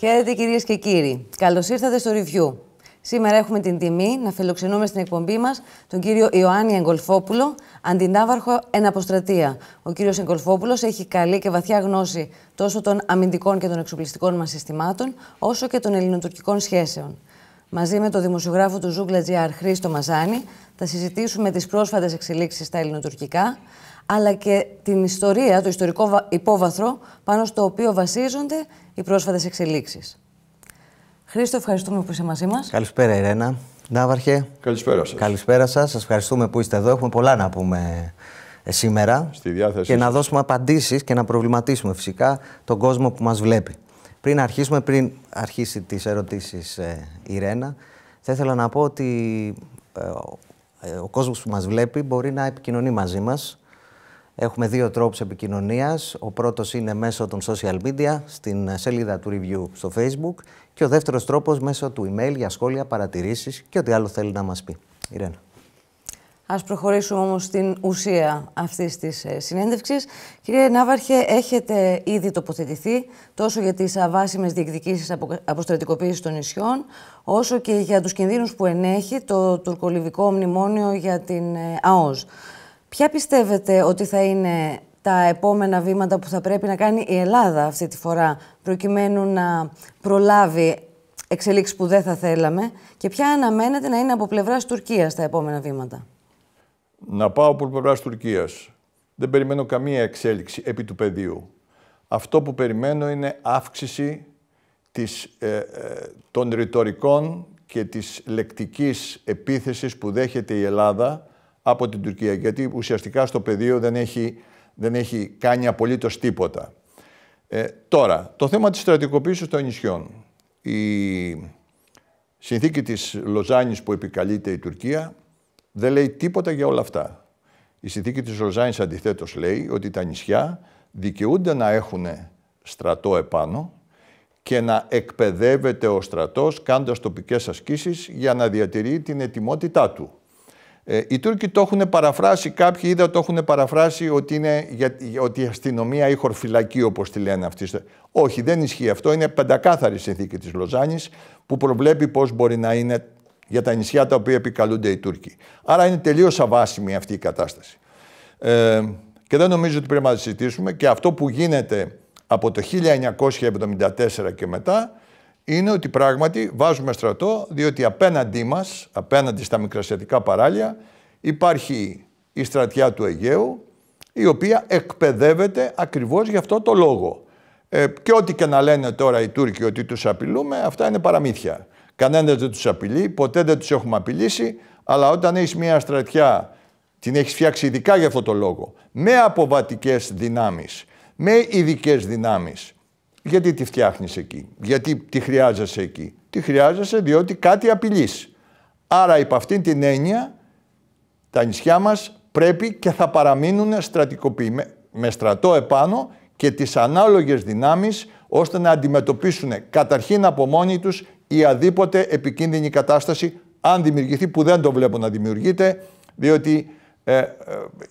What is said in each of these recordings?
Χαίρετε κυρίες και κύριοι. Καλώς ήρθατε στο Review. Σήμερα έχουμε την τιμή να φιλοξενούμε στην εκπομπή μας τον κύριο Ιωάννη Εγκολφόπουλο, αντινάβαρχο εν αποστρατεία. Ο κύριος Εγκολφόπουλος έχει καλή και βαθιά γνώση τόσο των αμυντικών και των εξοπλιστικών μας συστημάτων, όσο και των ελληνοτουρκικών σχέσεων. Μαζί με τον δημοσιογράφο του Ζούγκλα GR Χρήστο Μαζάνη θα συζητήσουμε τις πρόσφατες εξελίξεις στα ελληνοτουρκικά, αλλά και την ιστορία, το ιστορικό υπόβαθρο πάνω στο οποίο βασίζονται οι πρόσφατες εξελίξεις. Χρήστο, ευχαριστούμε που είσαι μαζί μας. Καλησπέρα, Ιρένα. Ναύαρχε. Καλησπέρα σας. Καλησπέρα σας. Σας ευχαριστούμε που είστε εδώ. Έχουμε πολλά να πούμε ε, σήμερα. Στη διάθεση Και να δώσουμε απαντήσεις και να προβληματίσουμε φυσικά τον κόσμο που μας βλέπει. Πριν αρχίσουμε, πριν αρχίσει τις ερωτήσεις ε, η Ρένα, θα ήθελα να πω ότι ε, ε, ο κόσμος που μας βλέπει μπορεί να επικοινωνεί μαζί μας Έχουμε δύο τρόπους επικοινωνίας. Ο πρώτος είναι μέσω των social media, στην σελίδα του review στο facebook και ο δεύτερος τρόπος μέσω του email για σχόλια, παρατηρήσεις και ό,τι άλλο θέλει να μας πει. Irene. Ας προχωρήσουμε όμως στην ουσία αυτής της ε, συνέντευξης. Κύριε Ναύαρχε, έχετε ήδη τοποθετηθεί τόσο για τις αβάσιμες διεκδικήσεις αποστρατικοποίησης των νησιών, όσο και για τους κινδύνους που ενέχει το τουρκολιβικό μνημόνιο για την ε, ΑΟΣ. Ποια πιστεύετε ότι θα είναι τα επόμενα βήματα που θα πρέπει να κάνει η Ελλάδα αυτή τη φορά προκειμένου να προλάβει εξελίξεις που δεν θα θέλαμε και ποια αναμένεται να είναι από πλευράς Τουρκίας τα επόμενα βήματα; Να πάω από πλευράς Τουρκίας. Δεν περιμένω καμία εξέλιξη επί του πεδίου. Αυτό που περιμένω είναι αύξηση της, ε, ε, των ρητορικών και της λεκτικής επίθεσης που δέχεται η Ελλάδα από την Τουρκία. Γιατί ουσιαστικά στο πεδίο δεν έχει, δεν έχει κάνει απολύτως τίποτα. Ε, τώρα, το θέμα της στρατικοποίησης των νησιών. Η συνθήκη της Λοζάνης που επικαλείται η Τουρκία δεν λέει τίποτα για όλα αυτά. Η συνθήκη της Λοζάνης αντιθέτως λέει ότι τα νησιά δικαιούνται να έχουν στρατό επάνω και να εκπαιδεύεται ο στρατός κάνοντας τοπικές ασκήσεις για να διατηρεί την ετοιμότητά του. Ε, οι Τούρκοι το έχουν παραφράσει, κάποιοι είδα το έχουν παραφράσει ότι είναι για, ότι η αστυνομία ή χορφυλακή όπως τη λένε αυτοί. Όχι, δεν ισχύει αυτό. Είναι πεντακάθαρη συνθήκη της Λοζάνης που προβλέπει πώς μπορεί να είναι για τα νησιά τα οποία επικαλούνται οι Τούρκοι. Άρα είναι τελείως αβάσιμη αυτή η κατάσταση. Ε, και δεν νομίζω ότι πρέπει να συζητήσουμε και αυτό που γίνεται από το 1974 και μετά είναι ότι πράγματι βάζουμε στρατό, διότι απέναντί μας, απέναντι στα μικρασιατικά παράλια, υπάρχει η στρατιά του Αιγαίου, η οποία εκπαιδεύεται ακριβώς για αυτό το λόγο. Ε, και ό,τι και να λένε τώρα οι Τούρκοι ότι τους απειλούμε, αυτά είναι παραμύθια. Κανένας δεν τους απειλεί, ποτέ δεν τους έχουμε απειλήσει, αλλά όταν έχεις μια στρατιά, την έχεις φτιάξει ειδικά για αυτό το λόγο, με αποβατικές δυνάμεις, με ειδικές δυνάμεις, γιατί τη φτιάχνεις εκεί, γιατί τη χρειάζεσαι εκεί; Τη χρειάζεσαι διότι κάτι απειλείς. Άρα υπ' αυτήν την έννοια τα νησιά μας πρέπει και θα παραμείνουν στρατικοποιημένοι με στρατό επάνω και τις ανάλογες δυνάμεις ώστε να αντιμετωπίσουν καταρχήν από μόνοι τους η αδίποτε επικίνδυνη κατάσταση αν δημιουργηθεί που δεν το βλέπω να δημιουργείται διότι ε, ε,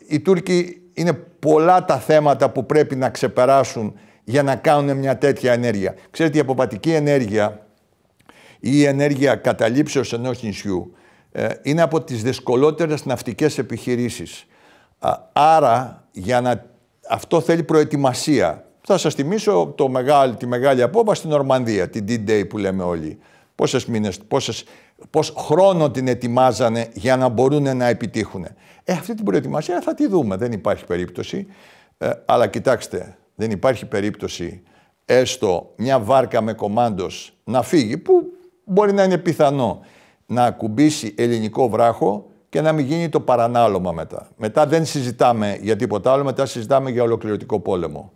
οι Τούρκοι είναι πολλά τα θέματα που πρέπει να ξεπεράσουν για να κάνουν μια τέτοια ενέργεια. Ξέρετε, η αποπατική ενέργεια ή η ενέργεια καταλήψεως ενός νησιού ε, είναι από τις δυσκολότερες ναυτικές επιχειρήσεις. Άρα, για να... αυτό θέλει προετοιμασία. Θα σας θυμίσω το μεγάλη, τη μεγάλη απόβαση στην Ορμανδία, την D-Day που λέμε όλοι. Πόσες μήνες, πόσες, πώς χρόνο την ετοιμάζανε για να μπορούν να επιτύχουν. Ε, αυτή την προετοιμασία θα τη δούμε, δεν υπάρχει περίπτωση. Ε, αλλά κοιτάξτε, δεν υπάρχει περίπτωση έστω μια βάρκα με κομάντος να φύγει, που μπορεί να είναι πιθανό να ακουμπήσει ελληνικό βράχο και να μην γίνει το παρανάλωμα μετά. Μετά δεν συζητάμε για τίποτα άλλο, μετά συζητάμε για ολοκληρωτικό πόλεμο.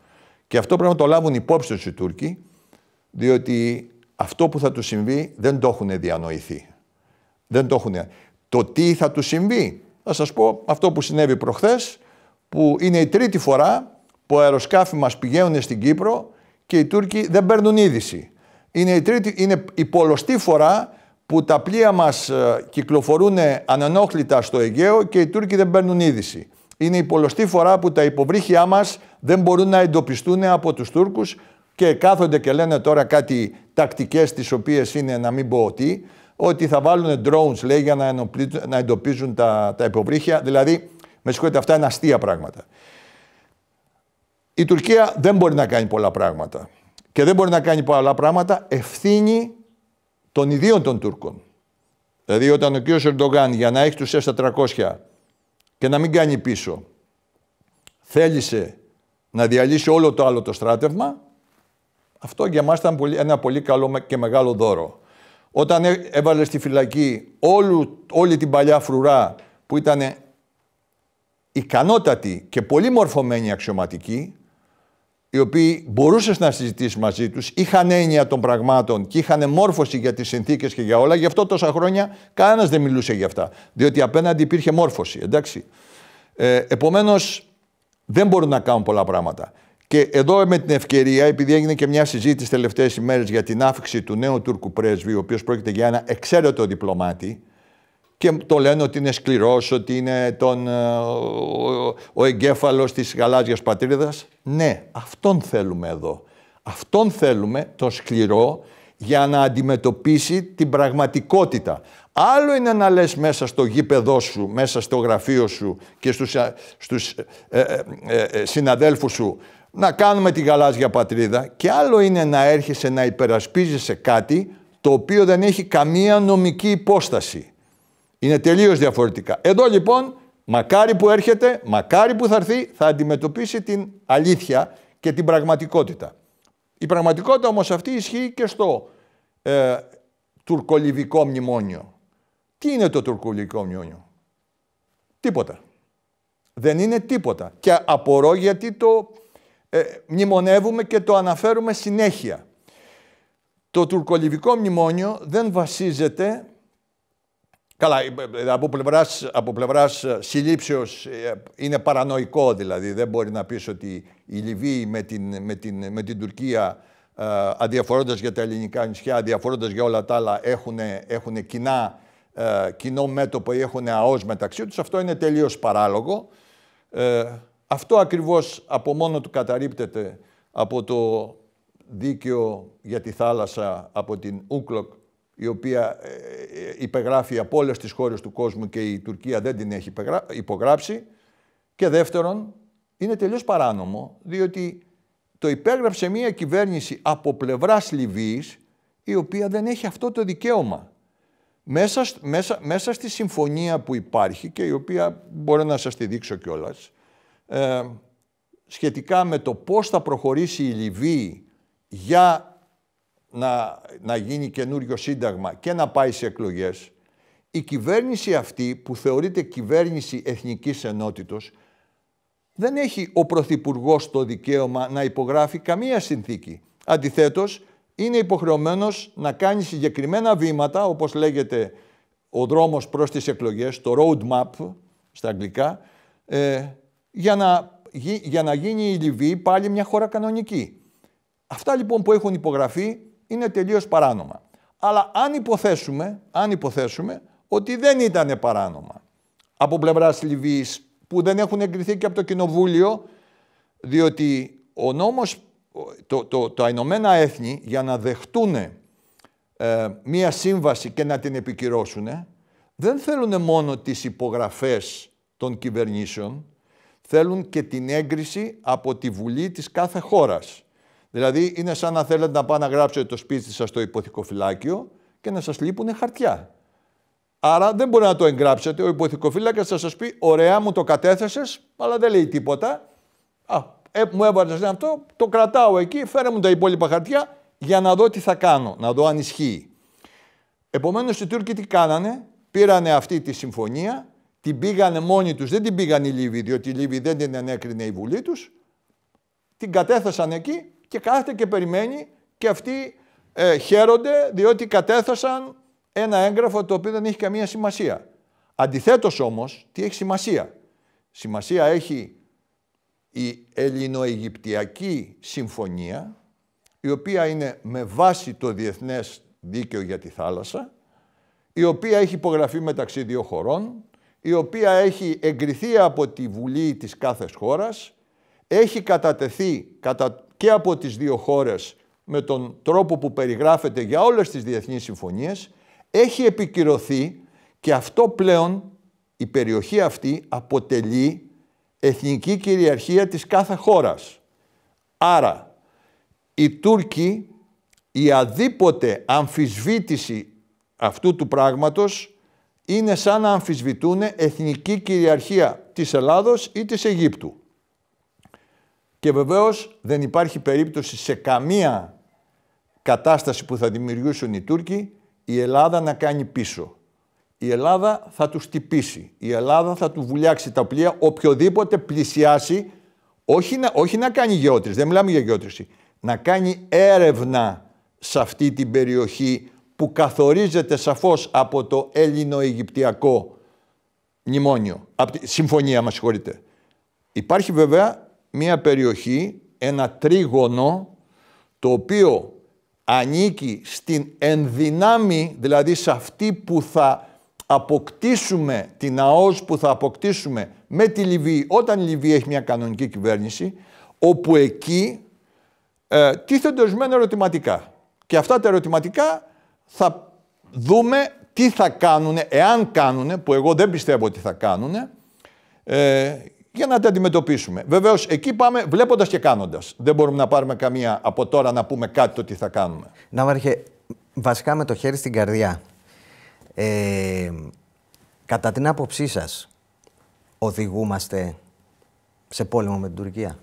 Και αυτό πρέπει να το λάβουν υπόψη τους οι Τούρκοι, διότι αυτό που θα τους συμβεί δεν το έχουν διανοηθεί. Δεν το έχουν. Το τι θα τους συμβεί, θα σας πω αυτό που συνέβη προχθές, που είναι η τρίτη φορά που αεροσκάφη μας πηγαίνουν στην Κύπρο και οι Τούρκοι δεν παίρνουν είδηση. Είναι η, τρίτη, είναι η πολλωστή φορά που τα πλοία μας ε, κυκλοφορούν ανενόχλητα στο Αιγαίο και οι Τούρκοι δεν παίρνουν είδηση. Είναι η πολλωστή φορά που τα υποβρύχια μας δεν μπορούν να εντοπιστούν από τους Τούρκους Και κάθονται και λένε τώρα κάτι τακτικές τις οποίες είναι να μην πω ότι, ότι θα βάλουν drones λέει για να, να εντοπίζουν τα, τα υποβρύχια. Δηλαδή, με συγχωρείτε, αυτά είναι αστεία πράγματα. Η Τουρκία δεν μπορεί να κάνει πολλά πράγματα. Και δεν μπορεί να κάνει πολλά πράγματα ευθύνη των ιδίων των Τούρκων. Δηλαδή όταν ο κ. Ερντογάν για να έχει τους S400 και να μην κάνει πίσω θέλησε να διαλύσει όλο το άλλο το στράτευμα, αυτό για μας ήταν ένα πολύ καλό και μεγάλο δώρο. Όταν έβαλε στη φυλακή όλου, όλη την παλιά φρουρά που ήταν ικανότατη και πολύ μορφωμένη αξιωματική, οι οποίοι μπορούσες να συζητήσεις μαζί τους, είχαν έννοια των πραγμάτων και είχαν μόρφωση για τις συνθήκες και για όλα. Γι' αυτό τόσα χρόνια κανένας δεν μιλούσε για αυτά. Διότι απέναντι υπήρχε μόρφωση. Εντάξει. Ε, Επομένως, δεν μπορούν να κάνουν πολλά πράγματα. Και εδώ με την ευκαιρία, επειδή έγινε και μια συζήτηση τελευταίες ημέρες για την άφηξη του νέου Τούρκου πρέσβη, ο οποίος πρόκειται για ένα εξαίρετο διπλωμάτη, και το λένε ότι είναι σκληρός, ότι είναι τον, ε, ο, ο εγκέφαλος της γαλάζιας πατρίδας. Ναι, αυτόν θέλουμε εδώ. Αυτόν θέλουμε, τον σκληρό, για να αντιμετωπίσει την πραγματικότητα. Άλλο είναι να λες μέσα στο γήπεδό σου, μέσα στο γραφείο σου και στους, ε, στους ε, ε, συναδέλφους σου να κάνουμε τη γαλάζια πατρίδα και άλλο είναι να έρχεσαι να υπερασπίζεσαι κάτι το οποίο δεν έχει καμία νομική υπόσταση. Είναι τελείως διαφορετικά. Εδώ λοιπόν, μακάρι που έρχεται, μακάρι που θα έρθει, θα αντιμετωπίσει την αλήθεια και την πραγματικότητα. Η πραγματικότητα όμως αυτή ισχύει και στο ε, τουρκολιβικό μνημόνιο. Τι είναι το τουρκολιβικό μνημόνιο; Τίποτα. Δεν είναι τίποτα. Και απορώ γιατί το ε, μνημονεύουμε και το αναφέρουμε συνέχεια. Το τουρκολιβικό μνημόνιο δεν βασίζεται Καλά, ε, ε, από πλευράς, από πλευράς ε, συλλήψεως είναι παρανοϊκό δηλαδή. Δεν μπορεί να πεις ότι η Λιβύη με την, με την, με την Τουρκία αδιαφορώντας για τα ελληνικά νησιά, αδιαφορώντας για όλα τα άλλα, έχουν, έχουν κοινά, κοινό μέτωπο ή έχουν ΑΟΣ μεταξύ τους. Αυτό είναι τελείως παράλογο. αυτό ακριβώς από μόνο του καταρρύπτεται από το δίκαιο για τη θάλασσα, από την UCLOC η οποία ε, ε, υπεγράφει από όλες τις χώρες του κόσμου και η Τουρκία δεν την έχει υπογράψει. Και δεύτερον, είναι τελείως παράνομο, διότι το υπέγραψε μια κυβέρνηση από πλευράς Λιβύης, η οποία δεν έχει αυτό το δικαίωμα. Μέσα, μέσα, μέσα στη συμφωνία που υπάρχει και η οποία μπορώ να σας τη δείξω κιόλας, ε, σχετικά με το πώς θα προχωρήσει η Λιβύη για να, να γίνει καινούριο σύνταγμα και να πάει σε εκλογές, η κυβέρνηση αυτή που θεωρείται κυβέρνηση εθνικής ενότητος δεν έχει ο Πρωθυπουργός το δικαίωμα να υπογράφει καμία συνθήκη. Αντιθέτως, είναι υποχρεωμένος να κάνει συγκεκριμένα βήματα, όπως λέγεται ο δρόμος προς τις εκλογές, το roadmap στα αγγλικά, ε, για, να, για να γίνει η Λιβύη πάλι μια χώρα κανονική. Αυτά λοιπόν που έχουν υπογραφεί είναι τελείως παράνομα. Αλλά αν υποθέσουμε, αν υποθέσουμε ότι δεν ήταν παράνομα από πλευράς Λιβύης που δεν έχουν εγκριθεί και από το Κοινοβούλιο, διότι ο νόμος, το, το, το Ηνωμένα Έθνη για να δεχτούν ε, μία σύμβαση και να την επικυρώσουν, δεν θέλουν μόνο τις υπογραφές των κυβερνήσεων, θέλουν και την έγκριση από τη Βουλή της κάθε χώρας. Δηλαδή είναι σαν να θέλετε να πάτε να γράψετε το σπίτι σας στο υποθηκοφυλάκιο και να σας λείπουν χαρτιά. Άρα δεν μπορεί να το εγγράψετε. Ο υποθηκοφύλακας θα σας πει «Ωραία μου το κατέθεσες, αλλά δεν λέει τίποτα». Α, ε, μου έβαλες αυτό, το κρατάω εκεί, φέρε μου τα υπόλοιπα χαρτιά για να δω τι θα κάνω, να δω αν ισχύει. Επομένως οι Τούρκοι τι κάνανε, πήρανε αυτή τη συμφωνία, την πήγανε μόνοι τους, δεν την πήγαν οι Λίβοι, διότι οι Λίβοι δεν την ενέκρινε η Βουλή τους, την κατέθεσαν εκεί και κάθεται και περιμένει και αυτοί ε, χαίρονται διότι κατέθεσαν ένα έγγραφο το οποίο δεν έχει καμία σημασία. Αντιθέτως όμως, τι έχει σημασία; Σημασία έχει η Ελληνοαιγυπτιακή Συμφωνία, η οποία είναι με βάση το Διεθνές Δίκαιο για τη Θάλασσα, η οποία έχει υπογραφεί μεταξύ δύο χωρών, η οποία έχει εγκριθεί από τη Βουλή της κάθε χώρας, έχει κατατεθεί κατά και από τις δύο χώρες με τον τρόπο που περιγράφεται για όλες τις διεθνείς συμφωνίες, έχει επικυρωθεί και αυτό πλέον η περιοχή αυτή αποτελεί εθνική κυριαρχία της κάθε χώρας. Άρα, οι Τούρκοι, η αδίποτε αμφισβήτηση αυτού του πράγματος είναι σαν να αμφισβητούν εθνική κυριαρχία της Ελλάδος ή της Αιγύπτου. Και βεβαίως δεν υπάρχει περίπτωση σε καμία κατάσταση που θα δημιουργήσουν οι Τούρκοι η Ελλάδα να κάνει πίσω. Η Ελλάδα θα τους τυπήσει. Η Ελλάδα θα του βουλιάξει τα πλοία οποιοδήποτε πλησιάσει, όχι να, όχι να κάνει γεώτρηση, δεν μιλάμε για γεώτρηση, να κάνει έρευνα σε αυτή την περιοχή που καθορίζεται σαφώς από το Έλληνο-Αιγυπτιακό μνημόνιο, από τη συμφωνία μας συγχωρείτε. Υπάρχει βέβαια μια περιοχή, ένα τρίγωνο, το οποίο ανήκει στην ενδυνάμει, δηλαδή σε αυτή που θα αποκτήσουμε, την ΑΟΣ που θα αποκτήσουμε με τη Λιβύη, όταν η Λιβύη έχει μια κανονική κυβέρνηση, όπου εκεί ε, τίθενται ορισμένα ερωτηματικά. Και αυτά τα ερωτηματικά θα δούμε τι θα κάνουν, εάν κάνουν, που εγώ δεν πιστεύω ότι θα κάνουν, ε, για να τα αντιμετωπίσουμε. Βεβαίως, εκεί πάμε βλέποντας και κάνοντας. Δεν μπορούμε να πάρουμε καμία από τώρα να πούμε κάτι το τι θα κάνουμε. Ναύαρχε, βασικά με το χέρι στην καρδιά. Ε, κατά την άποψή σας, οδηγούμαστε σε πόλεμο με την Τουρκία;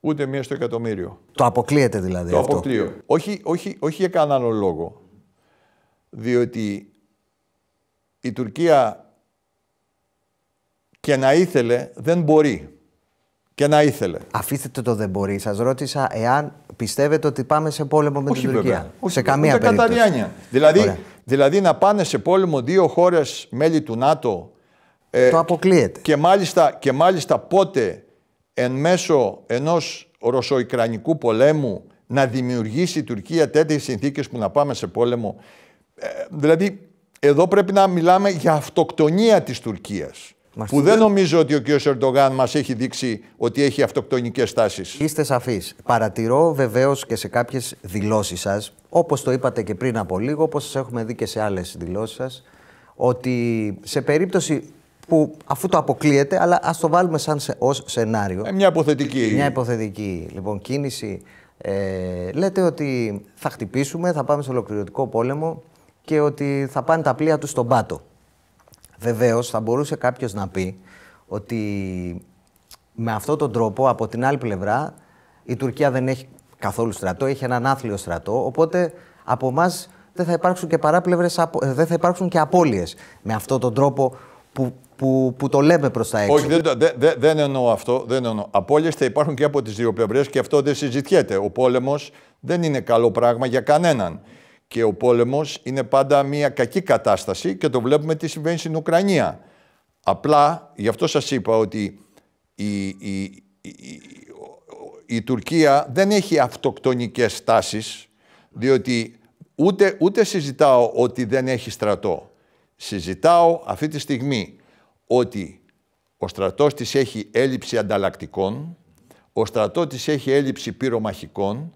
Ούτε μία στο εκατομμύριο. Το αποκλείεται δηλαδή το αυτό; αποκλείω. Όχι, όχι, όχι για κανέναν άλλο λόγο. Διότι η Τουρκία και να ήθελε δεν μπορεί. Και να ήθελε. Αφήστε το δεν μπορεί. Σας ρώτησα εάν πιστεύετε ότι πάμε σε πόλεμο με Όχι την Τουρκία. βέβαια. Όχι, σε καμία ούτε περίπτωση. κατά διάνοια. Δηλαδή, Ωραία. δηλαδή να πάνε σε πόλεμο δύο χώρες μέλη του ΝΑΤΟ ε, Το αποκλείεται. και μάλιστα, και μάλιστα πότε εν μέσω ενός ρωσοϊκρανικού πολέμου να δημιουργήσει η Τουρκία τέτοιες συνθήκες που να πάμε σε πόλεμο. Ε, δηλαδή, εδώ πρέπει να μιλάμε για αυτοκτονία της Τουρκίας. Μας που το δεν νομίζω ότι ο κ. Ερντογάν μας έχει δείξει ότι έχει αυτοκτονικές τάσεις. Είστε σαφείς. Παρατηρώ βεβαίως και σε κάποιες δηλώσεις σας, όπως το είπατε και πριν από λίγο, όπως σας έχουμε δει και σε άλλες δηλώσεις σας, ότι σε περίπτωση που αφού το αποκλείεται, αλλά ας το βάλουμε σαν σε, ως σενάριο. Ε, μια υποθετική. Μια υποθετική λοιπόν κίνηση. Ε, λέτε ότι θα χτυπήσουμε, θα πάμε σε ολοκληρωτικό πόλεμο και ότι θα πάνε τα πλοία τους στον πάτο. Βεβαίως θα μπορούσε κάποιος να πει ότι με αυτόν τον τρόπο από την άλλη πλευρά η Τουρκία δεν έχει καθόλου στρατό, έχει έναν άθλιο στρατό, οπότε από εμάς δεν θα υπάρξουν και παράπλευρες, απο- ε, δεν θα υπάρξουν και απώλειες με αυτόν τον τρόπο που, που, που το λέμε προς τα έξω. Όχι, δεν, το- δεν, δεν, δεν εννοώ αυτό. Δεν εννοώ. Απώλειες θα υπάρχουν και από τις δύο πλευρές και αυτό δεν συζητιέται. Ο πόλεμος δεν είναι καλό πράγμα για κανέναν. Και ο πόλεμος είναι πάντα μια κακή κατάσταση και το βλέπουμε τι συμβαίνει στην Ουκρανία. Απλά, γι' αυτό σας είπα ότι η, η, η, η- η Τουρκία δεν έχει αυτοκτονικές τάσεις, διότι ούτε, ούτε συζητάω ότι δεν έχει στρατό. Συζητάω αυτή τη στιγμή ότι ο στρατός της έχει έλλειψη ανταλλακτικών, ο στρατός της έχει έλλειψη πυρομαχικών,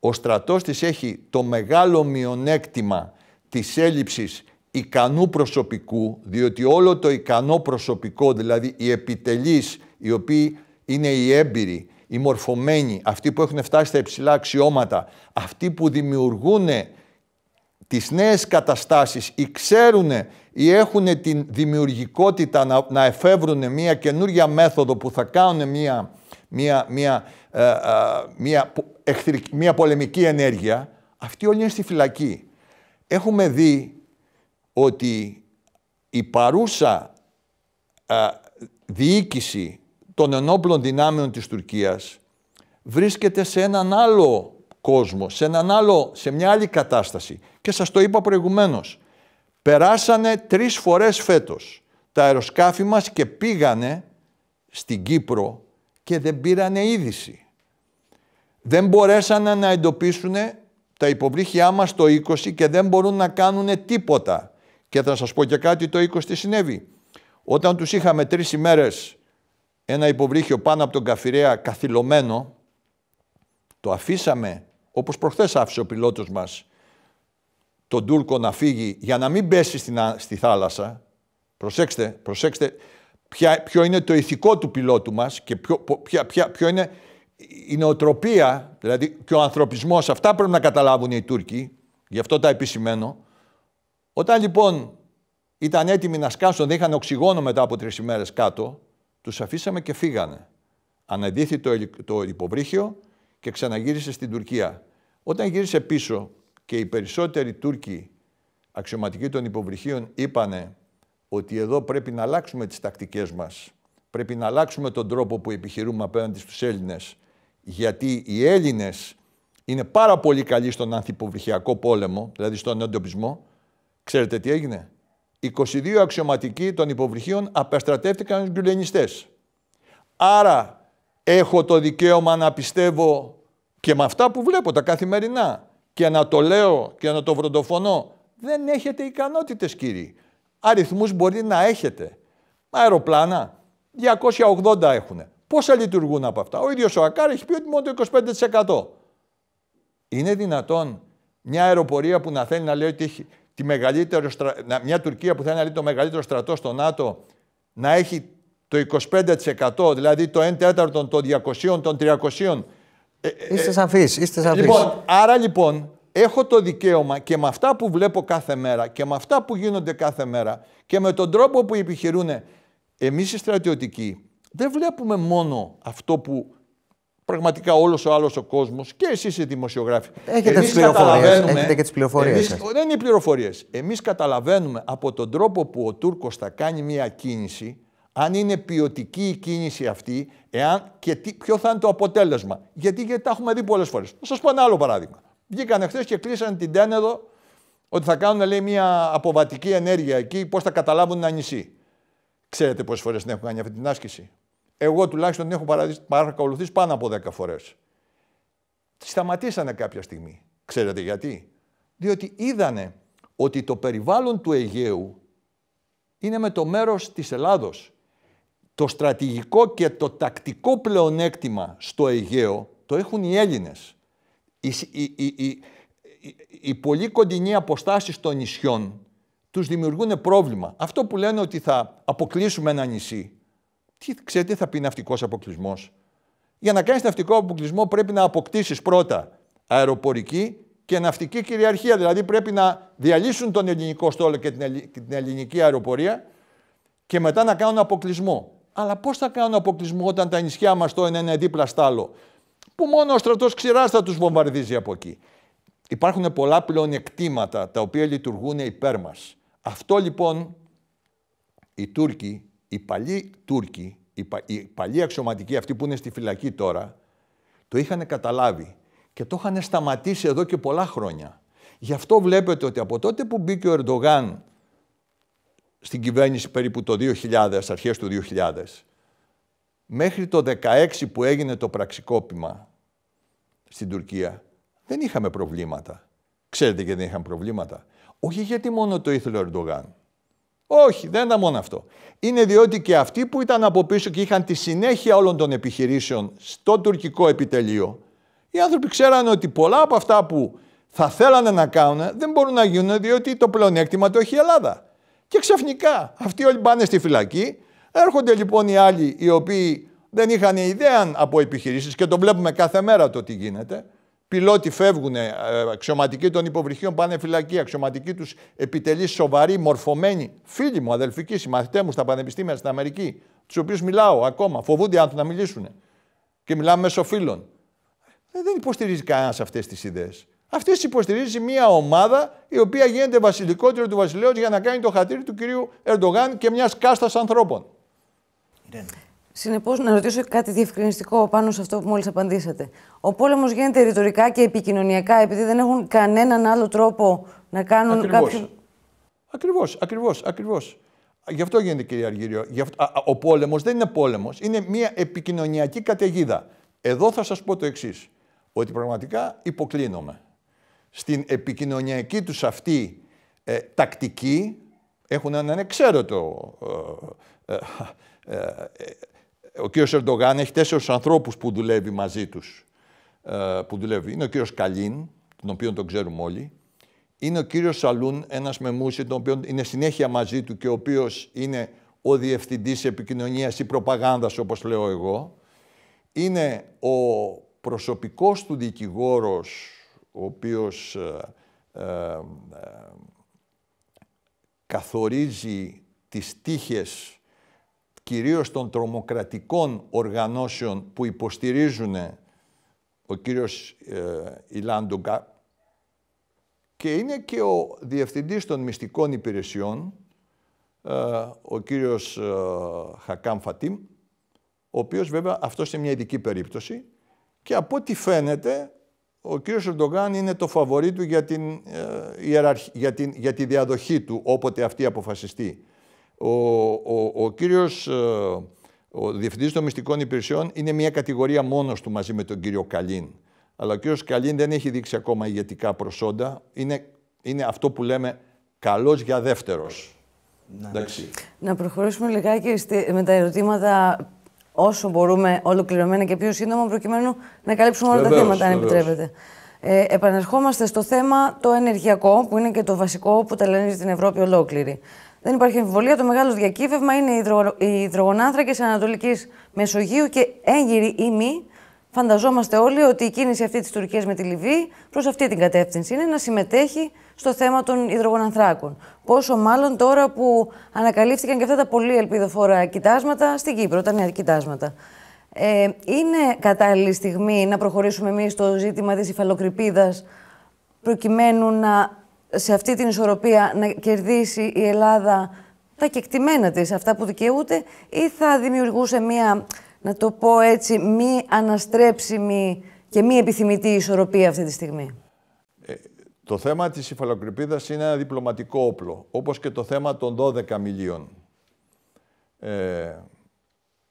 ο στρατός της έχει το μεγάλο μειονέκτημα της έλλειψης ικανού προσωπικού, διότι όλο το ικανό προσωπικό, δηλαδή οι επιτελείς, οι οποίοι είναι οι έμπειροι, οι μορφωμένοι, αυτοί που έχουν φτάσει στα υψηλά αξιώματα, αυτοί που δημιουργούν τις νέες καταστάσεις ή ξέρουν ή έχουν την δημιουργικότητα να, να εφεύρουν μια καινούργια μέθοδο που θα κάνουν μια, μια, μια, ε, ε, μια, πο- εχθρικ- μια πολεμική ενέργεια, αυτοί όλοι είναι στη φυλακή. Έχουμε δει ότι η παρούσα ε, διοίκηση των ενόπλων δυνάμεων της Τουρκίας βρίσκεται σε έναν άλλο κόσμο, σε, έναν άλλο, σε μια άλλη κατάσταση. Και σας το είπα προηγουμένως. Περάσανε τρεις φορές φέτος τα αεροσκάφη μας και πήγανε στην Κύπρο και δεν πήρανε είδηση. Δεν μπορέσανε να εντοπίσουν τα υποβρύχια μας το 20 και δεν μπορούν να κάνουν τίποτα. Και θα σας πω και κάτι το 20 τι συνέβη. Όταν τους είχαμε τρεις ημέρες ένα υποβρύχιο πάνω από τον Καφυρέα καθυλωμένο, το αφήσαμε, όπως προχθές άφησε ο πιλότος μας, τον Τούρκο να φύγει για να μην πέσει στην, στη θάλασσα. Προσέξτε, προσέξτε ποια, ποιο είναι το ηθικό του πιλότου μας και ποιο, ποια, ποια, ποιο είναι η νοοτροπία, δηλαδή και ο ανθρωπισμός. Αυτά πρέπει να καταλάβουν οι Τούρκοι, γι' αυτό τα επισημαίνω. Όταν λοιπόν ήταν έτοιμοι να σκάσουν, δεν είχαν οξυγόνο μετά από τρεις ημέρες κάτω, τους αφήσαμε και φύγανε. Αναδύθη το, το υποβρύχιο και ξαναγύρισε στην Τουρκία. Όταν γύρισε πίσω και οι περισσότεροι Τούρκοι αξιωματικοί των υποβρυχίων είπανε ότι εδώ πρέπει να αλλάξουμε τις τακτικές μας. Πρέπει να αλλάξουμε τον τρόπο που επιχειρούμε απέναντι στους Έλληνες. Γιατί οι Έλληνες είναι πάρα πολύ καλοί στον ανθυποβρυχιακό πόλεμο, δηλαδή στον εντοπισμό. Ξέρετε τι έγινε; 22 αξιωματικοί των υποβρυχίων απεστρατεύτηκαν στους γκουλενιστές. Άρα έχω το δικαίωμα να πιστεύω και με αυτά που βλέπω τα καθημερινά και να το λέω και να το βροντοφωνώ. Δεν έχετε ικανότητες κύριοι. Αριθμούς μπορεί να έχετε. Αεροπλάνα 280 έχουν. Πόσα λειτουργούν από αυτά; Ο ίδιος ο Ακάρ έχει πει ότι μόνο το 25%. Είναι δυνατόν μια αεροπορία που να θέλει να λέει ότι έχει τη μεγαλύτερη μια Τουρκία που θέλει να λέει το μεγαλύτερο στρατό στο ΝΑΤΟ να έχει το 25%, δηλαδή το 1 τέταρτο των 200, των 300. Ε, ε, είστε σαφείς, είστε σαφείς. Λοιπόν, άρα λοιπόν έχω το δικαίωμα και με αυτά που βλέπω κάθε μέρα και με αυτά που γίνονται κάθε μέρα και με τον τρόπο που επιχειρούν εμείς οι στρατιωτικοί δεν βλέπουμε μόνο αυτό που πραγματικά όλος ο άλλος ο κόσμος και εσείς οι δημοσιογράφοι. Έχετε τις πληροφορίες. Έχετε και τις πληροφορίες. Εμείς, δεν είναι οι πληροφορίες. Εμείς καταλαβαίνουμε από τον τρόπο που ο Τούρκος θα κάνει μια κίνηση αν είναι ποιοτική η κίνηση αυτή εάν και τι, ποιο θα είναι το αποτέλεσμα. Γιατί, γιατί τα έχουμε δει πολλές φορές. Θα σας πω ένα άλλο παράδειγμα. Βγήκαν χθες και κλείσαν την Τένεδο ότι θα κάνουν λέει, μια αποβατική ενέργεια εκεί, πώς θα καταλάβουν ένα νησί. Ξέρετε πόσες φορές την έχω κάνει αυτή την άσκηση. Εγώ τουλάχιστον την έχω παρακολουθήσει πάνω από 10 φορές. Σταματήσανε κάποια στιγμή. Ξέρετε γιατί; Διότι είδανε ότι το περιβάλλον του Αιγαίου είναι με το μέρος της Ελλάδος. Το στρατηγικό και το τακτικό πλεονέκτημα στο Αιγαίο το έχουν οι Έλληνες οι, πολύ κοντινοί αποστάσεις των νησιών τους δημιουργούν πρόβλημα. Αυτό που λένε ότι θα αποκλείσουμε ένα νησί. Τι, ξέρετε τι θα πει ναυτικός αποκλεισμός; Για να κάνεις ναυτικό αποκλεισμό πρέπει να αποκτήσεις πρώτα αεροπορική και ναυτική κυριαρχία. Δηλαδή πρέπει να διαλύσουν τον ελληνικό στόλο και την ελληνική αεροπορία και μετά να κάνουν αποκλεισμό. Αλλά πώς θα κάνουν αποκλεισμό όταν τα νησιά μας το είναι δίπλα στ' άλλο; Που μόνο ο στρατός ξηράς θα τους βομβαρδίζει από εκεί. Υπάρχουν πολλά πλεονεκτήματα τα οποία λειτουργούν υπέρ μας. Αυτό λοιπόν οι Τούρκοι, οι παλιοί Τούρκοι, οι παλιοί αξιωματικοί αυτοί που είναι στη φυλακή τώρα, το είχαν καταλάβει και το είχαν σταματήσει εδώ και πολλά χρόνια. Γι' αυτό βλέπετε ότι από τότε που μπήκε ο Ερντογάν στην κυβέρνηση περίπου το 2000, αρχές του 2000, μέχρι το 16 που έγινε το πραξικόπημα στην Τουρκία, δεν είχαμε προβλήματα. Ξέρετε γιατί δεν είχαμε προβλήματα; Όχι γιατί μόνο το ήθελε ο Ερντογάν. Όχι, δεν ήταν μόνο αυτό. Είναι διότι και αυτοί που ήταν από πίσω και είχαν τη συνέχεια όλων των επιχειρήσεων στο τουρκικό επιτελείο, οι άνθρωποι ξέρανε ότι πολλά από αυτά που θα θέλανε να κάνουν δεν μπορούν να γίνουν διότι το πλεονέκτημα το έχει η Ελλάδα. Και ξαφνικά αυτοί όλοι πάνε στη φυλακή Έρχονται λοιπόν οι άλλοι οι οποίοι δεν είχαν ιδέα από επιχειρήσεις και το βλέπουμε κάθε μέρα το τι γίνεται. Πιλότοι φεύγουν, ε, αξιωματικοί των υποβρυχίων πάνε φυλακή, αξιωματικοί τους επιτελεί σοβαροί, μορφωμένοι. Φίλοι μου, αδελφικοί, συμμαθητές μου στα πανεπιστήμια στην Αμερική, τους οποίους μιλάω ακόμα, φοβούνται άνθρωποι να μιλήσουν. Και μιλάμε μέσω φίλων. Ε, δεν υποστηρίζει κανένας αυτές τις ιδέες. Αυτές υποστηρίζει μια ομάδα η οποία γίνεται βασιλικότερο του βασιλέως για να κάνει το χατήρι του κυρίου Ερντογάν και μιας κάστας ανθρώπων. Συνεπώς, να ρωτήσω κάτι διευκρινιστικό πάνω σε αυτό που μόλις απαντήσατε. Ο πόλεμος γίνεται ρητορικά και επικοινωνιακά επειδή δεν έχουν κανέναν άλλο τρόπο να κάνουν ακριβώς. κάποιο. Ακριβώς, ακριβώς, ακριβώς. Γι' αυτό γίνεται, κύριε Αργύριο. ο πόλεμος δεν είναι πόλεμος, είναι μια επικοινωνιακή καταιγίδα. Εδώ θα σας πω το εξής. Ότι πραγματικά υποκλίνομαι. Στην επικοινωνιακή τους αυτή ε, τακτική έχουν έναν εξαίρετο ε, ε, ε, ε, ο κ. Ερντογάν έχει τέσσερους ανθρώπους που δουλεύει μαζί τους. ε, που δουλεύει. Είναι ο κύριος Καλίν, τον οποίο τον ξέρουμε όλοι. Είναι ο κύριος Σαλούν, ένας μεμούσι, τον οποίο είναι συνέχεια μαζί του και ο οποίος είναι ο διευθυντής επικοινωνίας ή προπαγάνδας, όπως λέω εγώ. Είναι ο προσωπικός του δικηγόρος, ο οποίος ε, ε, καθορίζει τις τύχες κυρίως των τρομοκρατικών οργανώσεων που υποστηρίζουν ο κύριος ε, και είναι και ο διευθυντής των μυστικών υπηρεσιών, ε, ο κύριος ε, Χακάμ Φατίμ, ο οποίος βέβαια αυτό είναι μια ειδική περίπτωση και από ό,τι φαίνεται ο κύριος Ερντογάν είναι το φαβορή του για, την, ε, για, την, για τη διαδοχή του όποτε αυτή αποφασιστεί. Ο, ο, ο κύριος, ε, ο Διευθυντής των Μυστικών Υπηρεσιών είναι μια κατηγορία μόνος του μαζί με τον κύριο Καλίν. Αλλά ο κύριος Καλίν δεν έχει δείξει ακόμα ηγετικά προσόντα. Είναι, είναι αυτό που λέμε καλός για δεύτερος. Να, να προχωρήσουμε λιγάκι με τα ερωτήματα όσο μπορούμε ολοκληρωμένα και πιο σύντομα, προκειμένου να καλύψουμε όλα τα θέματα, αν επιτρέπετε. Ε, επανερχόμαστε στο θέμα το ενεργειακό, που είναι και το βασικό που ταλανίζει την Ευρώπη ολόκληρη. Δεν υπάρχει αμφιβολία, το μεγάλος διακύβευμα είναι οι, υδρο, οι υδρογονάνθρακες Ανατολικής Μεσογείου και έγκυροι ή μη. Φανταζόμαστε όλοι ότι η κίνηση αυτή της Τουρκίας με τη Λιβύη προς αυτή την κατεύθυνση είναι να συμμετέχει στο θέμα των υδρογονανθράκων. Πόσο μάλλον τώρα που ανακαλύφθηκαν και αυτά τα πολύ ελπιδοφόρα κοιτάσματα στην Κύπρο, τα νέα κοιτάσματα. Ε, είναι κατάλληλη στιγμή να προχωρήσουμε εμείς στο ζήτημα της υφαλοκρηπίδας προκειμένου να σε αυτή την ισορροπία να κερδίσει η Ελλάδα τα κεκτημένα της, αυτά που δικαιούται, ή θα δημιουργούσε μία, να το πω έτσι, μη αναστρέψιμη και μη επιθυμητή ισορροπία αυτή τη στιγμή; Ε, το θέμα της υφαλοκρηπίδας είναι ένα διπλωματικό όπλο, όπως και το θέμα των 12 μιλίων. Ε,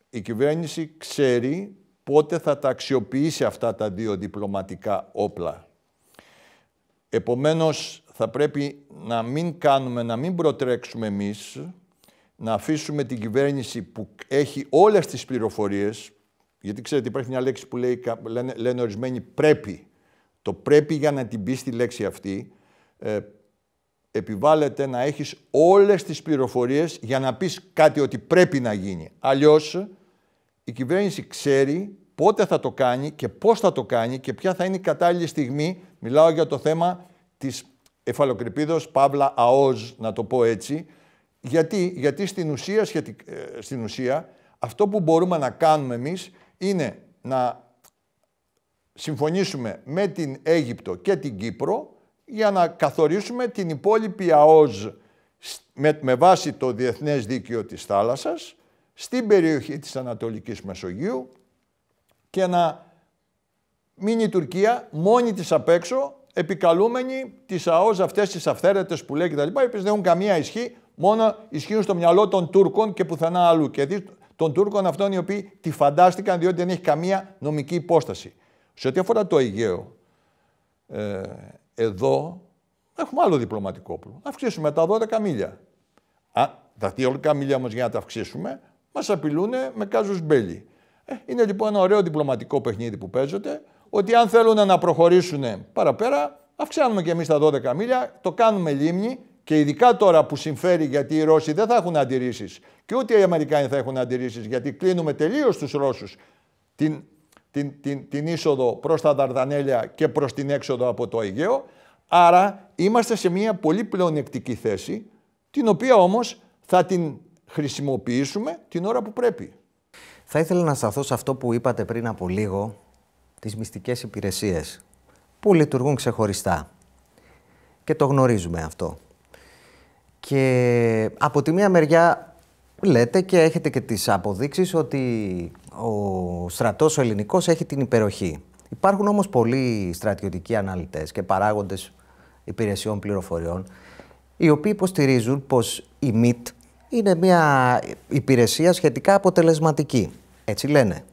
η κυβέρνηση ξέρει πότε θα τα αξιοποιήσει αυτά τα δύο διπλωματικά όπλα. Επομένως, θα πρέπει να μην κάνουμε, να μην προτρέξουμε εμείς, να αφήσουμε την κυβέρνηση που έχει όλες τις πληροφορίες, γιατί ξέρετε υπάρχει μια λέξη που λέει, λένε, λένε ορισμένοι πρέπει. Το πρέπει για να την πεις στη λέξη αυτή, ε, επιβάλλεται να έχεις όλες τις πληροφορίες για να πεις κάτι ότι πρέπει να γίνει. Αλλιώς η κυβέρνηση ξέρει πότε θα το κάνει και πώς θα το κάνει και ποια θα είναι η κατάλληλη στιγμή. Μιλάω για το θέμα της εφαλοκρηπίδος, παύλα αόζ, να το πω έτσι. Γιατί, γιατί στην, ουσία, ε, στην ουσία αυτό που μπορούμε να κάνουμε εμείς είναι να συμφωνήσουμε με την Αίγυπτο και την Κύπρο για να καθορίσουμε την υπόλοιπη ΑΟΖ με, με βάση το Διεθνές Δίκαιο της Θάλασσας στην περιοχή της Ανατολικής Μεσογείου και να μείνει η Τουρκία μόνη της απ' έξω επικαλούμενοι τις ΑΟΖ αυτές τις αυθαίρετες που λέει κτλ. Οι οποίες δεν έχουν καμία ισχύ, μόνο ισχύουν στο μυαλό των Τούρκων και πουθενά αλλού. Και δει των Τούρκων αυτών οι οποίοι τη φαντάστηκαν διότι δεν έχει καμία νομική υπόσταση. Σε ό,τι αφορά το Αιγαίο, ε, εδώ έχουμε άλλο διπλωματικό όπλο. Να αυξήσουμε τα 12 μίλια. Α, τα 12 μίλια όμως για να τα αυξήσουμε, μας απειλούν με κάζους μπέλι. Ε, είναι λοιπόν ένα ωραίο διπλωματικό παιχνίδι που παίζεται, ότι αν θέλουν να προχωρήσουν παραπέρα, αυξάνουμε και εμείς τα 12 μίλια, το κάνουμε λίμνη και ειδικά τώρα που συμφέρει γιατί οι Ρώσοι δεν θα έχουν αντιρρήσεις και ούτε οι Αμερικάνοι θα έχουν αντιρρήσεις γιατί κλείνουμε τελείως τους Ρώσους την, την, την, την είσοδο προς τα Δαρδανέλια και προς την έξοδο από το Αιγαίο. Άρα είμαστε σε μια πολύ πλεονεκτική θέση, την οποία όμως θα την χρησιμοποιήσουμε την ώρα που πρέπει. Θα ήθελα να σταθώ σε αυτό που είπατε πριν από λίγο, τις μυστικές υπηρεσίες, που λειτουργούν ξεχωριστά. Και το γνωρίζουμε αυτό. Και από τη μία μεριά λέτε και έχετε και τις αποδείξεις ότι ο στρατός ο ελληνικός έχει την υπεροχή. Υπάρχουν όμως πολλοί στρατιωτικοί αναλυτές και παράγοντες υπηρεσιών πληροφοριών οι οποίοι υποστηρίζουν πως η ΜΙΤ είναι μια υπηρεσία σχετικά αποτελεσματική. Έτσι λένε.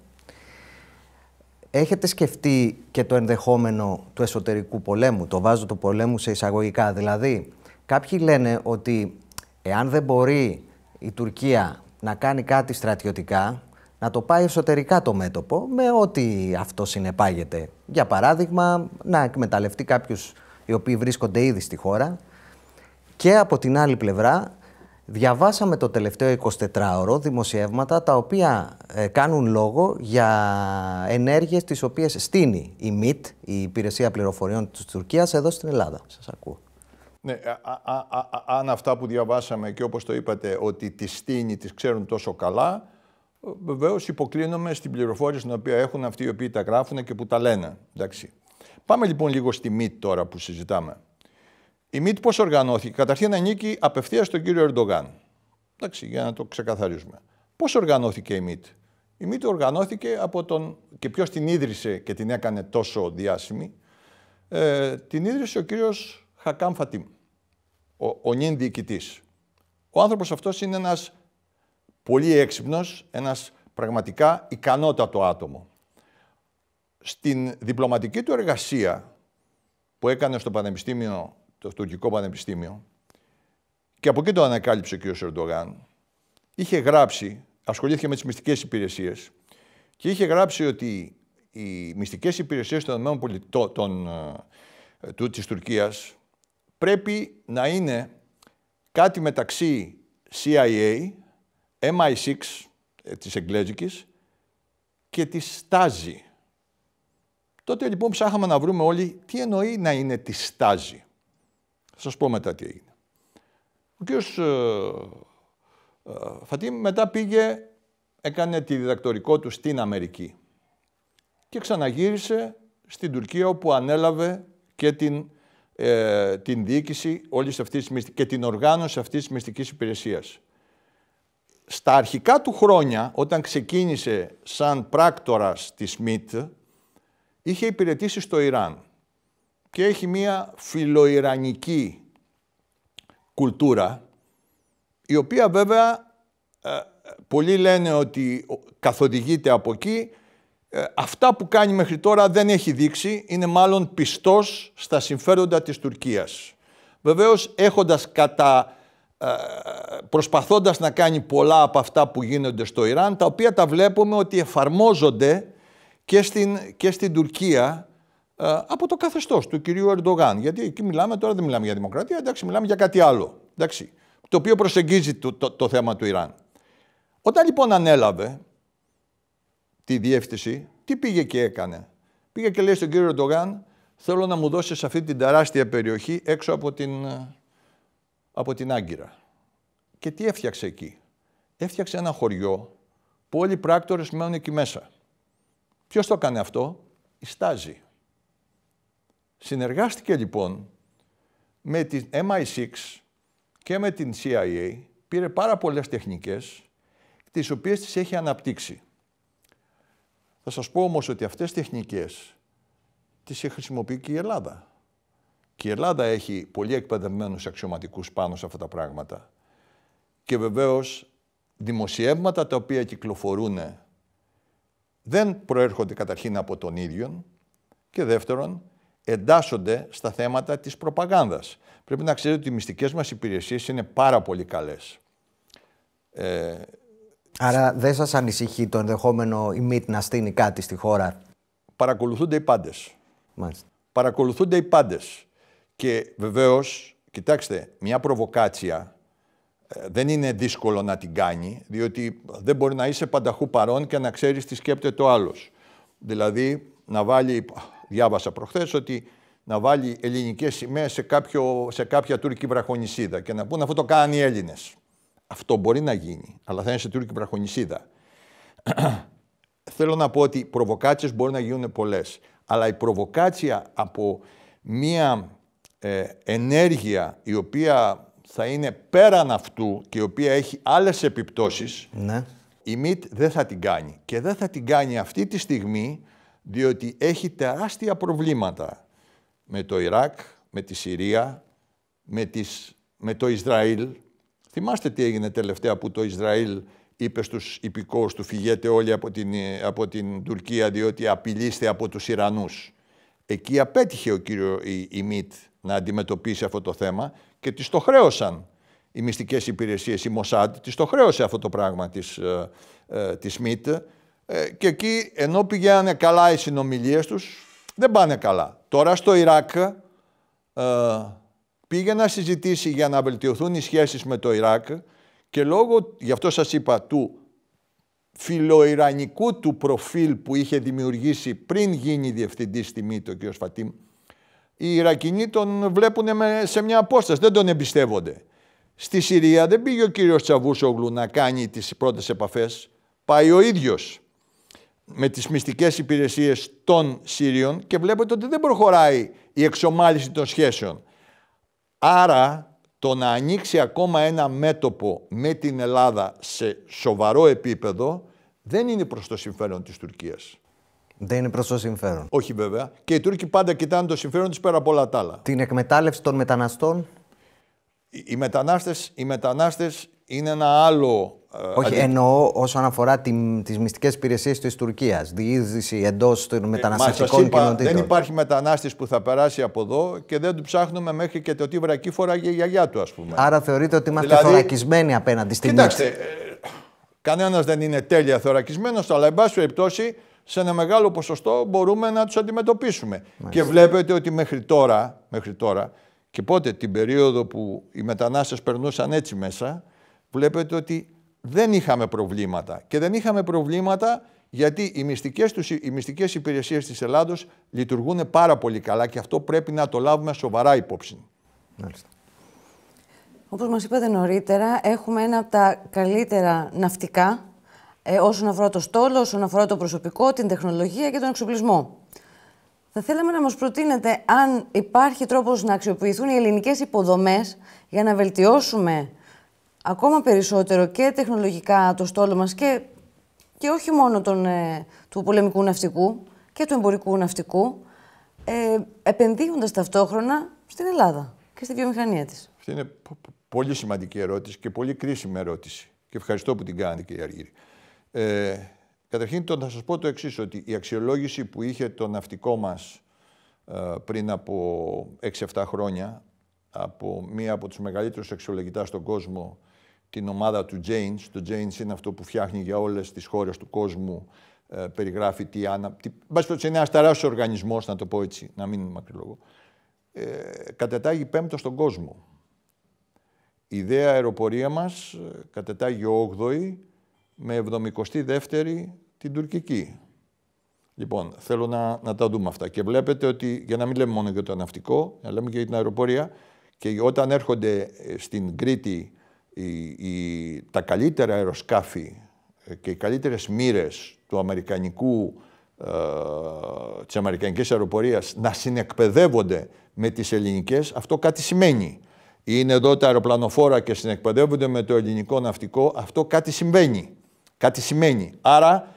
Έχετε σκεφτεί και το ενδεχόμενο του εσωτερικού πολέμου, το βάζω του πολέμου σε εισαγωγικά. Δηλαδή, κάποιοι λένε ότι εάν δεν μπορεί η Τουρκία να κάνει κάτι στρατιωτικά, να το πάει εσωτερικά το μέτωπο με ό,τι αυτό συνεπάγεται. Για παράδειγμα, να εκμεταλλευτεί κάποιους οι οποίοι βρίσκονται ήδη στη χώρα και από την άλλη πλευρά διαβάσαμε το τελευταίο 24ωρο δημοσιεύματα τα οποία ε, κάνουν λόγο για ενέργειες τις οποίες στείνει η ΜΙΤ, η Υπηρεσία Πληροφοριών της Τουρκίας, εδώ στην Ελλάδα. Σας ακούω. Ναι, αν αυτά που διαβάσαμε και όπως το είπατε ότι τη στείνει, τις ξέρουν τόσο καλά, βεβαίως υποκλίνομαι στην πληροφόρηση την οποία έχουν αυτοί οι οποίοι τα γράφουν και που τα λένε. Εντάξει. Πάμε λοιπόν λίγο στη ΜΙΤ τώρα που συζητάμε. Η ΜΙΤ πώς οργανώθηκε; Καταρχήν ανήκει απευθείας στον κύριο Ερντογάν. Εντάξει, για να το ξεκαθαρίσουμε. Πώς οργανώθηκε η ΜΙΤ. Η ΜΙΤ οργανώθηκε από τον... και ποιος την ίδρυσε και την έκανε τόσο διάσημη; Ε, την ίδρυσε ο κύριος Χακάμ Φατίμ, ο, ο νυν διοικητής. Ο άνθρωπος αυτός είναι ένας πολύ έξυπνος, ένας πραγματικά ικανότατο άτομο. Στην διπλωματική του εργασία που έκανε στο Πανεπιστήμιο, το Τουρκικό Πανεπιστήμιο, και από εκεί το ανακάλυψε ο κ. Ερντογάν, είχε γράψει, ασχολήθηκε με τις μυστικές υπηρεσίες, και είχε γράψει ότι οι μυστικές υπηρεσίες των ΗΠΑ, των, ε, του, της Τουρκίας πρέπει να είναι κάτι μεταξύ CIA, MI6 ε, της Εγγλέζικης και της Στάζη. Τότε λοιπόν ψάχαμε να βρούμε όλοι τι εννοεί να είναι τη Στάζη. Θα σας πω μετά τι έγινε. Ο κ. Ε, ε, Φατίμ μετά πήγε, έκανε τη διδακτορικό του στην Αμερική και ξαναγύρισε στην Τουρκία όπου ανέλαβε και την, ε, την διοίκηση όλης αυτής και την οργάνωση αυτής της μυστικής υπηρεσίας στα αρχικά του χρόνια, όταν ξεκίνησε σαν πράκτορας της ΜΙΤ, είχε υπηρετήσει στο Ιράν και έχει μία φιλοϊρανική κουλτούρα, η οποία βέβαια ε, πολλοί λένε ότι καθοδηγείται από εκεί. Ε, αυτά που κάνει μέχρι τώρα δεν έχει δείξει, είναι μάλλον πιστός στα συμφέροντα της Τουρκίας. Βεβαίως έχοντας κατά ε, προσπαθώντας να κάνει πολλά από αυτά που γίνονται στο Ιράν, τα οποία τα βλέπουμε ότι εφαρμόζονται και στην, και στην Τουρκία ε, από το καθεστώς του κυρίου Ερντογάν. Γιατί εκεί μιλάμε, τώρα δεν μιλάμε για δημοκρατία, εντάξει, μιλάμε για κάτι άλλο, εντάξει, το οποίο προσεγγίζει το, το, θέμα του Ιράν. Όταν λοιπόν ανέλαβε τη διεύθυνση, τι πήγε και έκανε; Πήγε και λέει στον κύριο Ερντογάν, θέλω να μου δώσεις αυτή την τεράστια περιοχή έξω από την, ε, από την Άγκυρα. Και τι έφτιαξε εκεί; Έφτιαξε ένα χωριό που όλοι οι πράκτορες μένουν εκεί μέσα. Ποιος το έκανε αυτό; Η Στάζη. Συνεργάστηκε λοιπόν με την MI6 και με την CIA, πήρε πάρα πολλές τεχνικές, τις οποίες τις έχει αναπτύξει. Θα σας πω όμως ότι αυτές τις τεχνικές τις χρησιμοποιεί και η Ελλάδα. Και η Ελλάδα έχει πολύ εκπαιδευμένους αξιωματικούς πάνω σε αυτά τα πράγματα. Και βεβαίως δημοσιεύματα τα οποία κυκλοφορούν δεν προέρχονται καταρχήν από τον ίδιο και δεύτερον εντάσσονται στα θέματα της προπαγάνδας. Πρέπει να ξέρετε ότι οι μυστικές μας υπηρεσίες είναι πάρα πολύ καλές. Ε, Άρα δεν σας ανησυχεί το ενδεχόμενο η ΜΙΤ να στείλει κάτι στη χώρα; Παρακολουθούνται οι πάντες. Παρακολουθούνται οι πάντες. Και βεβαίως, κοιτάξτε, μια προβοκάτσια ε, δεν είναι δύσκολο να την κάνει, διότι δεν μπορεί να είσαι πανταχού παρόν και να ξέρεις τι σκέπτεται ο άλλος. Δηλαδή, να βάλει, διάβασα προχθές ότι να βάλει ελληνικές σημαίες σε, κάποιο, σε κάποια τουρκική βραχονισίδα και να πούνε αυτό το κάνουν οι Έλληνες. Αυτό μπορεί να γίνει, αλλά θα είναι σε τουρκική βραχονισίδα. Θέλω να πω ότι οι προβοκάτσιες μπορεί να γίνουν πολλές, αλλά η προβοκάτσια από μία ε, ενέργεια η οποία θα είναι πέραν αυτού και η οποία έχει άλλες επιπτώσεις, ναι. η ΜΙΤ δεν θα την κάνει. Και δεν θα την κάνει αυτή τη στιγμή, διότι έχει τεράστια προβλήματα με το Ιράκ, με τη Συρία, με, τις, με το Ισραήλ. Θυμάστε τι έγινε τελευταία που το Ισραήλ είπε στους υπηκόους του φυγέτε όλοι από την, από την Τουρκία διότι απειλείστε από τους Ιρανούς. Εκεί απέτυχε ο κύριο η, η ΜΙΤ να αντιμετωπίσει αυτό το θέμα και τις το χρέωσαν οι μυστικές υπηρεσίες, η Μοσάντ, της το χρέωσε αυτό το πράγμα της, ε, ε, της ΜΙΤ ε, και εκεί ενώ πηγαίνανε καλά οι συνομιλίες τους, δεν πάνε καλά. Τώρα στο Ιράκ ε, πήγε να συζητήσει για να βελτιωθούν οι σχέσεις με το Ιράκ και λόγω, γι' αυτό σας είπα, του φιλοϊρανικού του προφίλ που είχε δημιουργήσει πριν γίνει διευθυντής στη ΜΙΤ ο κ. Φατίμ, οι Ιρακινοί τον βλέπουν σε μια απόσταση, δεν τον εμπιστεύονται. Στη Συρία δεν πήγε ο κύριος Τσαβούσογλου να κάνει τις πρώτες επαφές. Πάει ο ίδιος με τις μυστικές υπηρεσίες των Σύριων και βλέπετε ότι δεν προχωράει η εξομάλυση των σχέσεων. Άρα το να ανοίξει ακόμα ένα μέτωπο με την Ελλάδα σε σοβαρό επίπεδο δεν είναι προς το συμφέρον της Τουρκίας. Δεν είναι προς το συμφέρον. Όχι βέβαια. Και οι Τούρκοι πάντα κοιτάνε το συμφέρον της πέρα από όλα τα άλλα. Την εκμετάλλευση των μεταναστών. Οι μετανάστες, οι μετανάστες είναι ένα άλλο ε, Όχι, εννοώ όσον αφορά τις μυστικές υπηρεσίες της Τουρκίας. Διείσδυση εντός των μεταναστευτικών είπα, κοινοτήτων. Δεν υπάρχει μετανάστης που θα περάσει από εδώ και δεν του ψάχνουμε μέχρι και το τι βρακή φοράγε η γιαγιά του, ας πούμε. Άρα θεωρείτε ότι είμαστε δηλαδή, θωρακισμένοι απέναντι στην Κοιτάξτε, ε, κανένας δεν είναι τέλεια θωρακισμένος, αλλά εν πάση περιπτώσει σε ένα μεγάλο ποσοστό μπορούμε να τους αντιμετωπίσουμε. Και βλέπετε ότι μέχρι τώρα, μέχρι τώρα και πότε την περίοδο που οι μετανάστες περνούσαν έτσι μέσα, βλέπετε ότι δεν είχαμε προβλήματα. Και δεν είχαμε προβλήματα γιατί οι μυστικές, τους, οι μυστικές υπηρεσίες της Ελλάδος λειτουργούν πάρα πολύ καλά και αυτό πρέπει να το λάβουμε σοβαρά υπόψη. Μάλιστα. Όπως μας είπατε νωρίτερα, έχουμε ένα από τα καλύτερα ναυτικά ε, όσον αφορά το στόλο, όσον αφορά το προσωπικό, την τεχνολογία και τον εξοπλισμό. Θα θέλαμε να μας προτείνετε αν υπάρχει τρόπος να αξιοποιηθούν οι ελληνικές υποδομές για να βελτιώσουμε ακόμα περισσότερο και τεχνολογικά το στόλο μας και, και όχι μόνο τον, ε, του πολεμικού ναυτικού και του εμπορικού ναυτικού, ε, επενδύοντας ταυτόχρονα στην Ελλάδα και στη βιομηχανία της. Αυτή είναι πολύ σημαντική ερώτηση και πολύ κρίσιμη ερώτηση. Και ευχαριστώ που την κάνετε, κύριε Αργύρη. Ε, καταρχήν, το, να σας πω το εξής ότι η αξιολόγηση που είχε το ναυτικό μας ε, πριν από 6-7 χρόνια από μία από τους μεγαλύτερους αξιολογητάς στον κόσμο την ομάδα του James. Το James είναι αυτό που φτιάχνει για όλες τις χώρες του κόσμου, ε, περιγράφει τι άνα... Τι, είναι ένας τεράστιος οργανισμός, να το πω έτσι, να μην είναι μακριλόγο. Ε, κατετάγει πέμπτο στον κόσμο. Η ιδέα αεροπορία μας ε, κατετάγει 8η με 72η την τουρκική. Λοιπόν, θέλω να, να τα δούμε αυτά. Και βλέπετε ότι, για να μην λέμε μόνο για το ναυτικό, να λέμε και για την αεροπορία, και όταν έρχονται ε, στην Κρήτη η, τα καλύτερα αεροσκάφη ε, και οι καλύτερες μοίρες του αμερικανικού, ε, της αμερικανικής αεροπορίας να συνεκπαιδεύονται με τις ελληνικές, αυτό κάτι σημαίνει. Είναι εδώ τα αεροπλανοφόρα και συνεκπαιδεύονται με το ελληνικό ναυτικό, αυτό κάτι συμβαίνει. Κάτι σημαίνει. Άρα,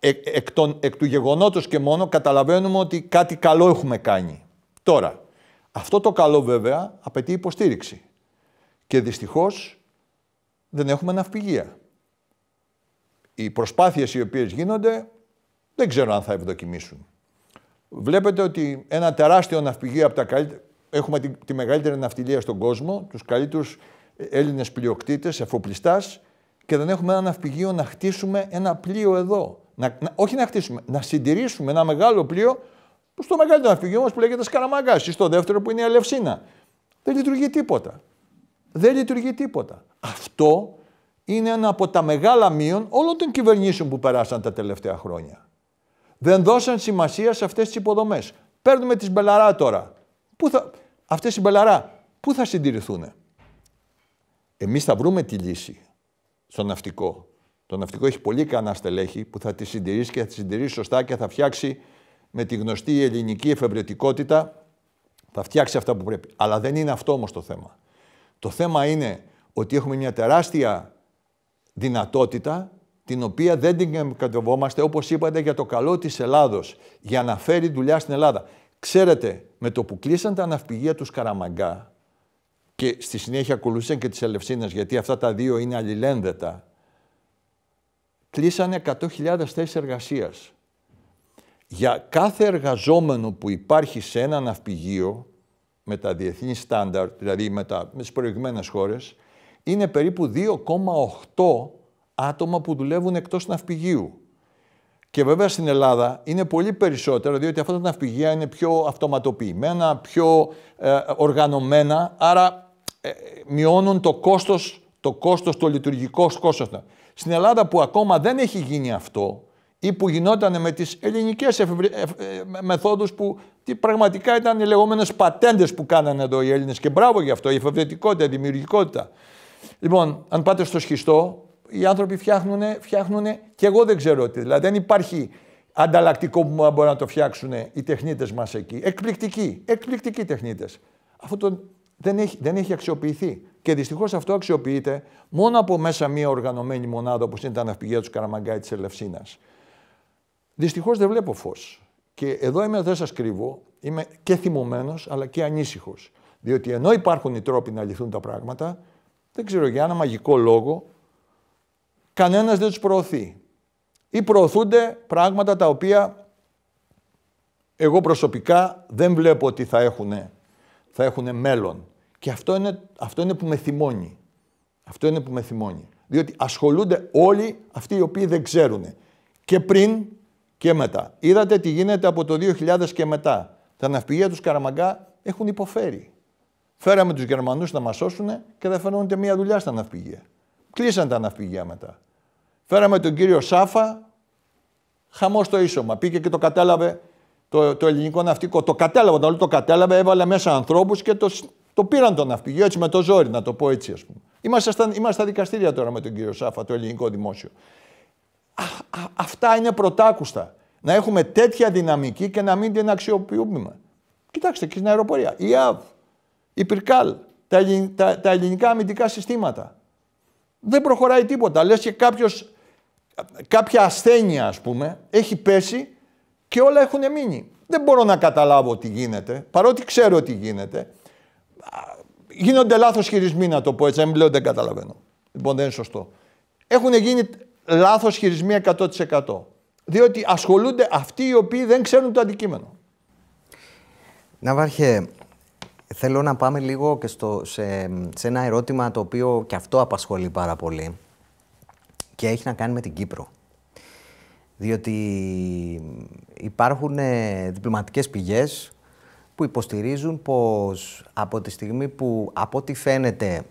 εκ, εκ, εκ του γεγονότος και μόνο καταλαβαίνουμε ότι κάτι καλό έχουμε κάνει. Τώρα, αυτό το καλό βέβαια απαιτεί υποστήριξη. Και δυστυχώς δεν έχουμε ναυπηγεία. Οι προσπάθειες οι οποίες γίνονται δεν ξέρω αν θα ευδοκιμήσουν. Βλέπετε ότι ένα τεράστιο ναυπηγείο από τα καλύτερα... Έχουμε τη, τη μεγαλύτερη ναυτιλία στον κόσμο, τους καλύτερους Έλληνες πλειοκτήτες, εφοπλιστάς και δεν έχουμε ένα ναυπηγείο να χτίσουμε ένα πλοίο εδώ. Να, όχι να χτίσουμε, να συντηρήσουμε ένα μεγάλο πλοίο στο μεγαλύτερο ναυπηγείο μας που λέγεται Σκαραμαγκάς ή στο δεύτερο που είναι η Αλευσίνα. Δεν λειτουργεί τίποτα δεν λειτουργεί τίποτα. Αυτό είναι ένα από τα μεγάλα μείον όλων των κυβερνήσεων που περάσαν τα τελευταία χρόνια. Δεν δώσαν σημασία σε αυτές τις υποδομές. Παίρνουμε τις Μπελαρά τώρα. Πού θα... Αυτές οι Μπελαρά πού θα συντηρηθούν. Εμείς θα βρούμε τη λύση στο ναυτικό. Το ναυτικό έχει πολύ ικανά στελέχη που θα τη συντηρήσει και θα τη συντηρήσει σωστά και θα φτιάξει με τη γνωστή ελληνική εφευρετικότητα, θα φτιάξει αυτά που πρέπει. Αλλά δεν είναι αυτό όμως το θέμα. Το θέμα είναι ότι έχουμε μια τεράστια δυνατότητα την οποία δεν την κατεβόμαστε, όπως είπατε, για το καλό της Ελλάδος, για να φέρει δουλειά στην Ελλάδα. Ξέρετε, με το που κλείσαν τα ναυπηγεία τους Σκαραμαγκά και στη συνέχεια ακολούθησαν και τις Ελευσίνες, γιατί αυτά τα δύο είναι αλληλένδετα, κλείσανε 100.000 θέσεις εργασίας. Για κάθε εργαζόμενο που υπάρχει σε ένα ναυπηγείο, με τα διεθνή στάνταρ, δηλαδή με, τα, με τις προηγμένες χώρες, είναι περίπου 2,8 άτομα που δουλεύουν εκτός ναυπηγείου. Και βέβαια στην Ελλάδα είναι πολύ περισσότερο, διότι αυτά τα ναυπηγεία είναι πιο αυτοματοποιημένα, πιο ε, οργανωμένα, άρα ε, μειώνουν το κόστος, το κόστος, το λειτουργικό κόστος. Στην Ελλάδα που ακόμα δεν έχει γίνει αυτό, ή που γινόταν με τις ελληνικές εφευρε... ε, μεθόδους που τι πραγματικά ήταν οι λεγόμενες πατέντες που κάνανε εδώ οι Έλληνες και μπράβο γι' αυτό, η εφευρετικότητα, η δημιουργικότητα. Λοιπόν, αν πάτε στο σχιστό, οι άνθρωποι φτιάχνουν, φτιάχνουν και εγώ δεν ξέρω τι. Δηλαδή δεν υπάρχει ανταλλακτικό που μπορεί να το φτιάξουν οι τεχνίτες μας εκεί. Εκπληκτικοί, εκπληκτικοί τεχνίτες. Αυτό το, δεν, έχει, δεν έχει αξιοποιηθεί. Και δυστυχώς αυτό αξιοποιείται μόνο από μέσα μια οργανωμένη μονάδα όπως είναι τα ναυπηγεία του Καραμαγκάη της Ελευσίνας. Δυστυχώς δεν βλέπω φως. Και εδώ είμαι, δεν σας κρύβω, είμαι και θυμωμένος αλλά και ανήσυχος. Διότι ενώ υπάρχουν οι τρόποι να λυθούν τα πράγματα, δεν ξέρω για ένα μαγικό λόγο, κανένας δεν τους προωθεί. Ή προωθούνται πράγματα τα οποία εγώ προσωπικά δεν βλέπω ότι θα έχουν, θα έχουν μέλλον. Και αυτό είναι, αυτό είναι που με θυμώνει. Αυτό είναι που με θυμώνει. Διότι ασχολούνται όλοι αυτοί οι οποίοι δεν ξέρουν. Και πριν και μετά. Είδατε τι γίνεται από το 2000 και μετά. Τα ναυπηγεία τους Καραμαγκά έχουν υποφέρει. Φέραμε τους Γερμανούς να μας σώσουν και δεν φαίνονται μία δουλειά στα ναυπηγεία. Κλείσαν τα ναυπηγεία μετά. Φέραμε τον κύριο Σάφα, χαμό στο ίσωμα. Πήγε και το κατάλαβε το, το ελληνικό ναυτικό. Το κατάλαβε, όταν το κατάλαβε, έβαλε μέσα ανθρώπους και το, το πήραν το ναυπηγείο έτσι με το ζόρι, να το πω έτσι, ας πούμε. Είμαστε στα, είμαστε στα δικαστήρια τώρα με τον κύριο Σάφα, το ελληνικό δημόσιο αυτά είναι πρωτάκουστα. Να έχουμε τέτοια δυναμική και να μην την αξιοποιούμε. Κοιτάξτε και στην αεροπορία. Η ΑΒ, η Πυρκάλ, τα, τα, τα ελληνικά αμυντικά συστήματα. Δεν προχωράει τίποτα. Λες και κάποιος, κάποια ασθένεια, ας πούμε, έχει πέσει και όλα έχουν μείνει. Δεν μπορώ να καταλάβω τι γίνεται, παρότι ξέρω τι γίνεται. Γίνονται λάθος χειρισμοί, να το πω έτσι, δεν δεν καταλαβαίνω. Λοιπόν, δεν είναι σωστό. Έχουν γίνει λάθος χειρισμοί 100%. Διότι ασχολούνται αυτοί οι οποίοι δεν ξέρουν το αντικείμενο. Ναύαρχε, θέλω να πάμε λίγο και στο, σε, σε ένα ερώτημα το οποίο και αυτό απασχολεί πάρα πολύ και έχει να κάνει με την Κύπρο. Διότι υπάρχουν ε, διπλωματικές πηγές που υποστηρίζουν πως από τη στιγμή που από ό,τι φαίνεται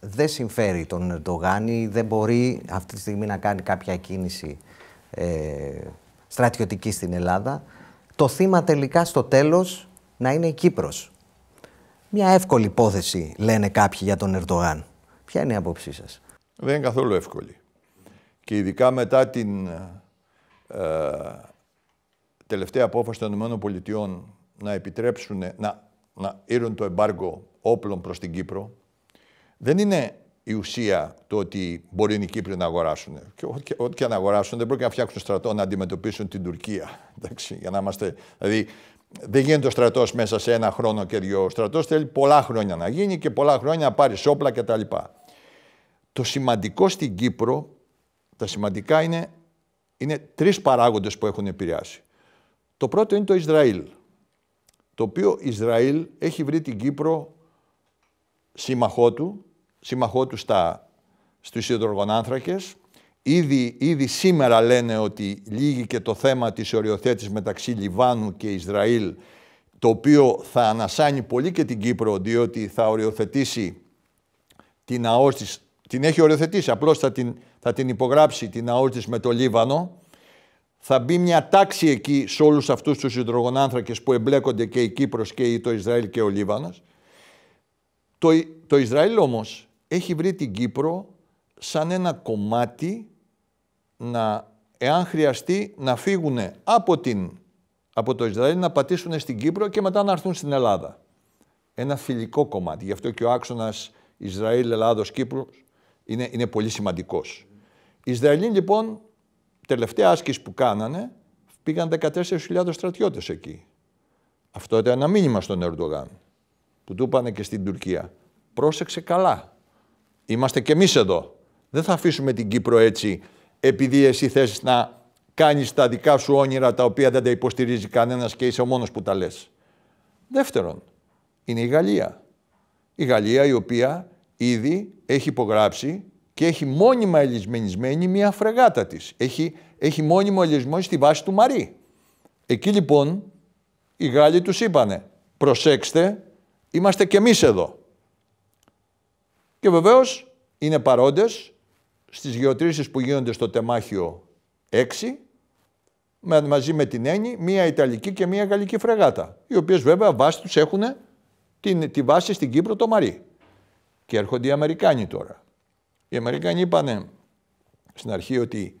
δεν συμφέρει τον Ερντογάν δεν μπορεί αυτή τη στιγμή να κάνει κάποια κίνηση ε, στρατιωτική στην Ελλάδα. Το θύμα τελικά στο τέλος να είναι η Κύπρος. Μια εύκολη υπόθεση λένε κάποιοι για τον Ερντογάν. Ποια είναι η άποψή σας; Δεν είναι καθόλου εύκολη. Και ειδικά μετά την ε, τελευταία απόφαση των ΗΠΑ να επιτρέψουν να, να ήρουν το εμπάργκο όπλων προς την Κύπρο, δεν είναι η ουσία το ότι μπορεί οι Κύπροι να αγοράσουν. Και ό,τι και να αγοράσουν δεν πρόκειται να φτιάξουν στρατό να αντιμετωπίσουν την Τουρκία. Εντάξει, για να είμαστε, δηλαδή, δεν γίνεται ο στρατός μέσα σε ένα χρόνο και δύο. Ο στρατός θέλει πολλά χρόνια να γίνει και πολλά χρόνια να πάρει όπλα κτλ. Το σημαντικό στην Κύπρο, τα σημαντικά είναι, είναι τρεις παράγοντες που έχουν επηρεάσει. Το πρώτο είναι το Ισραήλ, το οποίο Ισραήλ έχει βρει την Κύπρο σύμμαχό του, σύμμαχό του στα, στους υδρογονάνθρακες. Ήδη, ήδη σήμερα λένε ότι λύγει και το θέμα της οριοθέτησης μεταξύ Λιβάνου και Ισραήλ, το οποίο θα ανασάνει πολύ και την Κύπρο, διότι θα οριοθετήσει την ΑΟΣ την έχει οριοθετήσει, απλώς θα την, θα την υπογράψει την ΑΟΣ με το Λίβανο, θα μπει μια τάξη εκεί σε όλους αυτούς τους υδρογονάνθρακες που εμπλέκονται και η Κύπρος και το Ισραήλ και ο Λίβανος. Το, το Ισραήλ όμως έχει βρει την Κύπρο σαν ένα κομμάτι να, εάν χρειαστεί, να φύγουν από, την, από το Ισραήλ, να πατήσουν στην Κύπρο και μετά να έρθουν στην Ελλάδα. Ένα φιλικό κομμάτι. Γι' αυτό και ο άξονας Ισραήλ, Ελλάδος, Κύπρος είναι, είναι πολύ σημαντικός. Οι Ισραηλοί λοιπόν, τελευταία άσκηση που κάνανε, πήγαν 14.000 στρατιώτες εκεί. Αυτό ήταν ένα μήνυμα στον Ερντογάν που του είπανε και στην Τουρκία. Πρόσεξε καλά. Είμαστε κι εμείς εδώ. Δεν θα αφήσουμε την Κύπρο έτσι επειδή εσύ θες να κάνεις τα δικά σου όνειρα τα οποία δεν τα υποστηρίζει κανένας και είσαι ο μόνος που τα λες. Δεύτερον, είναι η Γαλλία. Η Γαλλία η οποία ήδη έχει υπογράψει και έχει μόνιμα ελισμενισμένη μια φρεγάτα της. Έχει, έχει μόνιμο ελισμό στη βάση του Μαρή. Εκεί λοιπόν οι Γάλλοι τους είπανε προσέξτε, είμαστε και εμείς εδώ. Και βεβαίως είναι παρόντες στις γεωτρήσεις που γίνονται στο τεμάχιο 6 μαζί με την Έννη, μία Ιταλική και μία Γαλλική φρεγάτα, οι οποίες βέβαια βάση τους έχουν την, τη βάση στην Κύπρο το Μαρί. Και έρχονται οι Αμερικάνοι τώρα. Οι Αμερικάνοι είπανε στην αρχή ότι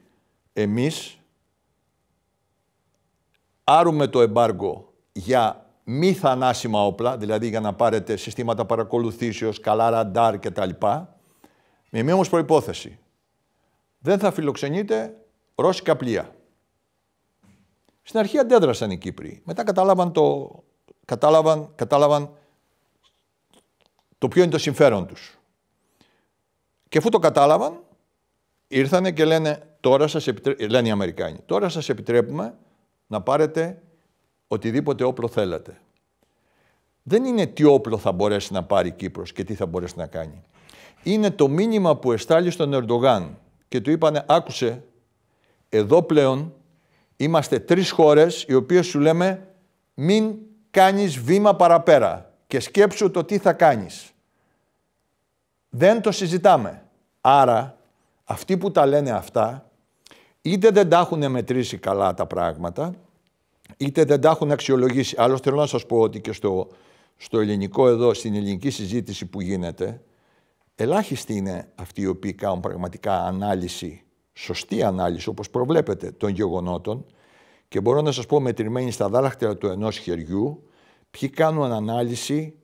εμείς άρουμε το εμπάργκο για μη θανάσιμα όπλα, δηλαδή για να πάρετε συστήματα παρακολουθήσεως, καλά ραντάρ κτλ. Με μία όμως προϋπόθεση. Δεν θα φιλοξενείτε ρώσικα πλοία. Στην αρχή αντέδρασαν οι Κύπροι. Μετά κατάλαβαν το, κατάλαβαν, κατάλαβαν το ποιο είναι το συμφέρον τους. Και αφού το κατάλαβαν, ήρθανε και λένε, τώρα σας λένε οι Αμερικάνοι, τώρα σας επιτρέπουμε να πάρετε οτιδήποτε όπλο θέλετε. Δεν είναι τι όπλο θα μπορέσει να πάρει η Κύπρος και τι θα μπορέσει να κάνει. Είναι το μήνυμα που εστάλει στον Ερντογάν και του είπανε άκουσε, εδώ πλέον είμαστε τρεις χώρες οι οποίες σου λέμε μην κάνεις βήμα παραπέρα και σκέψου το τι θα κάνεις. Δεν το συζητάμε. Άρα αυτοί που τα λένε αυτά είτε δεν τα έχουν μετρήσει καλά τα πράγματα είτε δεν τα έχουν αξιολογήσει. Άλλωστε θέλω να σας πω ότι και στο, στο ελληνικό εδώ, στην ελληνική συζήτηση που γίνεται, ελάχιστοι είναι αυτοί οι οποίοι κάνουν πραγματικά ανάλυση, σωστή ανάλυση, όπως προβλέπετε, των γεγονότων και μπορώ να σας πω μετρημένοι στα δάλαχτερα του ενός χεριού, ποιοι κάνουν ανάλυση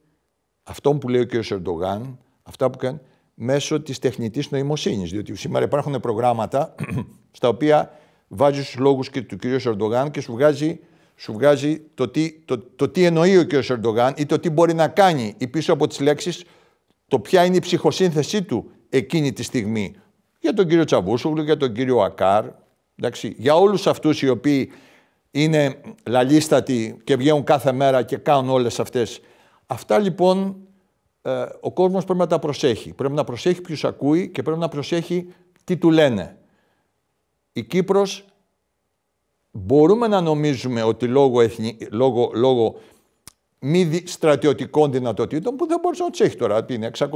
αυτών που λέει ο κ. Ερντογάν, αυτά που κάνουν μέσω της τεχνητής νοημοσύνης. Διότι σήμερα υπάρχουν προγράμματα στα οποία βάζει τους λόγους και του κ. Ερντογάν και σου βγάζει σου βγάζει το τι, το, το τι εννοεί ο κ. Ερντογάν ή το τι μπορεί να κάνει ή πίσω από τις λέξεις το ποια είναι η ψυχοσύνθεσή του εκείνη τη στιγμή. Για τον κύριο Τσαβούσογλου, για τον κύριο Ακάρ, εντάξει, για όλους αυτούς οι οποίοι είναι λαλίστατοι και βγαίνουν κάθε μέρα και κάνουν όλες αυτές. Αυτά λοιπόν ε, ο κόσμος πρέπει να τα προσέχει. Πρέπει να προσέχει ποιους ακούει και πρέπει να προσέχει τι του λένε. Η Κύπρος μπορούμε να νομίζουμε ότι λόγω, εθνι... λόγω, λόγω μη στρατιωτικών δυνατοτήτων που δεν μπορούσε να τι έχεις τώρα. Είναι 600.000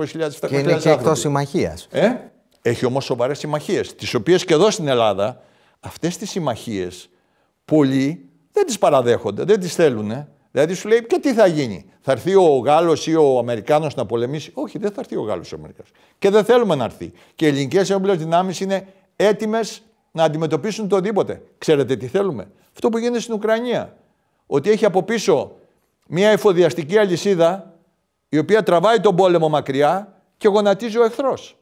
Και είναι και εκτός συμμαχίας. Ε; Έχει όμως σοβαρές συμμαχίες. Τις οποίες και εδώ στην Ελλάδα αυτές τις συμμαχίες πολλοί δεν τις παραδέχονται, δεν τις θέλουν. Δηλαδή σου λέει και τι θα γίνει. Θα έρθει ο Γάλλος ή ο Αμερικάνος να πολεμήσει; Όχι, δεν θα έρθει ο Γάλλος ή ο Αμερικάνος. Και δεν θέλουμε να έρθει. Και οι ελληνικές έμπλε δυνάμεις είναι έτοιμες να αντιμετωπίσουν το οτιδήποτε. Ξέρετε τι θέλουμε; Αυτό που γίνεται στην Ουκρανία. Ότι έχει από πίσω μια εφοδιαστική αλυσίδα η οποία τραβάει τον πόλεμο μακριά και γονατίζει ο εχθρός.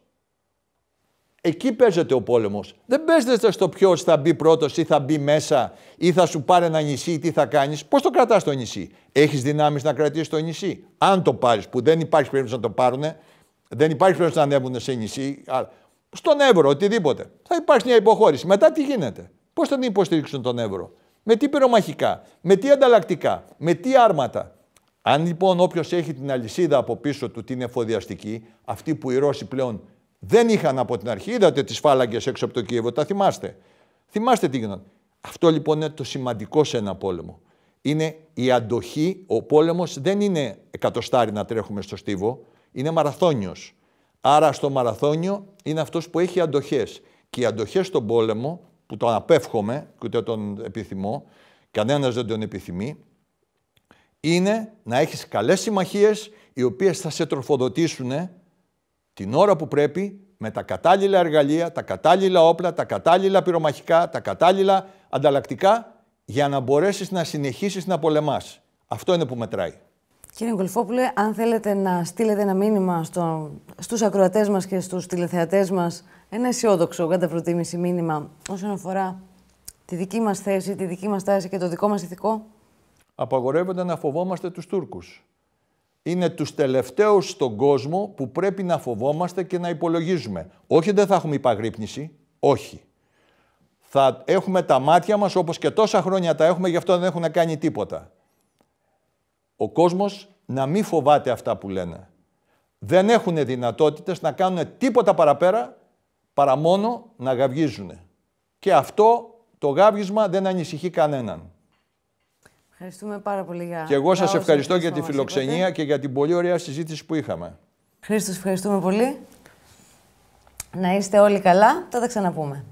Εκεί παίζεται ο πόλεμος. Δεν παίζεται στο ποιο θα μπει πρώτος ή θα μπει μέσα ή θα σου πάρει ένα νησί ή τι θα κάνεις. Πώς το κρατάς το νησί; Έχεις δυνάμεις να κρατήσεις το νησί; Αν το πάρεις, που δεν υπάρχει περίπτωση να το πάρουν, δεν υπάρχει περίπτωση να ανέβουν σε νησί στον Εύρο, οτιδήποτε. Θα υπάρξει μια υποχώρηση. Μετά τι γίνεται; Πώς θα την υποστηρίξουν τον Εύρο; Με τι πυρομαχικά, με τι ανταλλακτικά, με τι άρματα; Αν λοιπόν όποιος έχει την αλυσίδα από πίσω του την εφοδιαστική, αυτή που οι Ρώσοι πλέον δεν είχαν από την αρχή, είδατε τις φάλαγγες έξω από το Κίεβο, τα θυμάστε. Θυμάστε τι γίνονταν. Αυτό λοιπόν είναι το σημαντικό σε ένα πόλεμο. Είναι η αντοχή, ο πόλεμος δεν είναι εκατοστάρι να τρέχουμε στο στίβο, είναι μαραθώνιος. Άρα στο μαραθώνιο είναι αυτός που έχει αντοχές. Και οι αντοχές στον πόλεμο, που τον απέφχομαι και ούτε τον επιθυμώ, κανένας δεν τον επιθυμεί, είναι να έχεις καλές συμμαχίες οι οποίες θα σε τροφοδοτήσουν την ώρα που πρέπει με τα κατάλληλα εργαλεία, τα κατάλληλα όπλα, τα κατάλληλα πυρομαχικά, τα κατάλληλα ανταλλακτικά για να μπορέσεις να συνεχίσεις να πολεμάς. Αυτό είναι που μετράει. Κύριε Γκολφόπουλε, αν θέλετε να στείλετε ένα μήνυμα στο, στους ακροατές μας και στους τηλεθεατές μας, ένα αισιόδοξο κατά προτίμηση μήνυμα όσον αφορά τη δική μας θέση, τη δική μας τάση και το δικό μας ηθικό; Απαγορεύεται να φοβόμαστε τους Τούρκους. Είναι τους τελευταίους στον κόσμο που πρέπει να φοβόμαστε και να υπολογίζουμε. Όχι δεν θα έχουμε υπαγρύπνηση, όχι. Θα έχουμε τα μάτια μας όπως και τόσα χρόνια τα έχουμε, γι' αυτό δεν έχουν κάνει τίποτα. Ο κόσμος να μην φοβάται αυτά που λένε. Δεν έχουν δυνατότητες να κάνουν τίποτα παραπέρα παρά μόνο να γαυγίζουν. Και αυτό το γάβγισμα δεν ανησυχεί κανέναν. Ευχαριστούμε πάρα πολύ για Και εγώ σας όσα ευχαριστώ για μας τη είπατε. φιλοξενία και για την πολύ ωραία συζήτηση που είχαμε. Χρήστος, ευχαριστούμε πολύ. Να είστε όλοι καλά. Θα τα ξαναπούμε.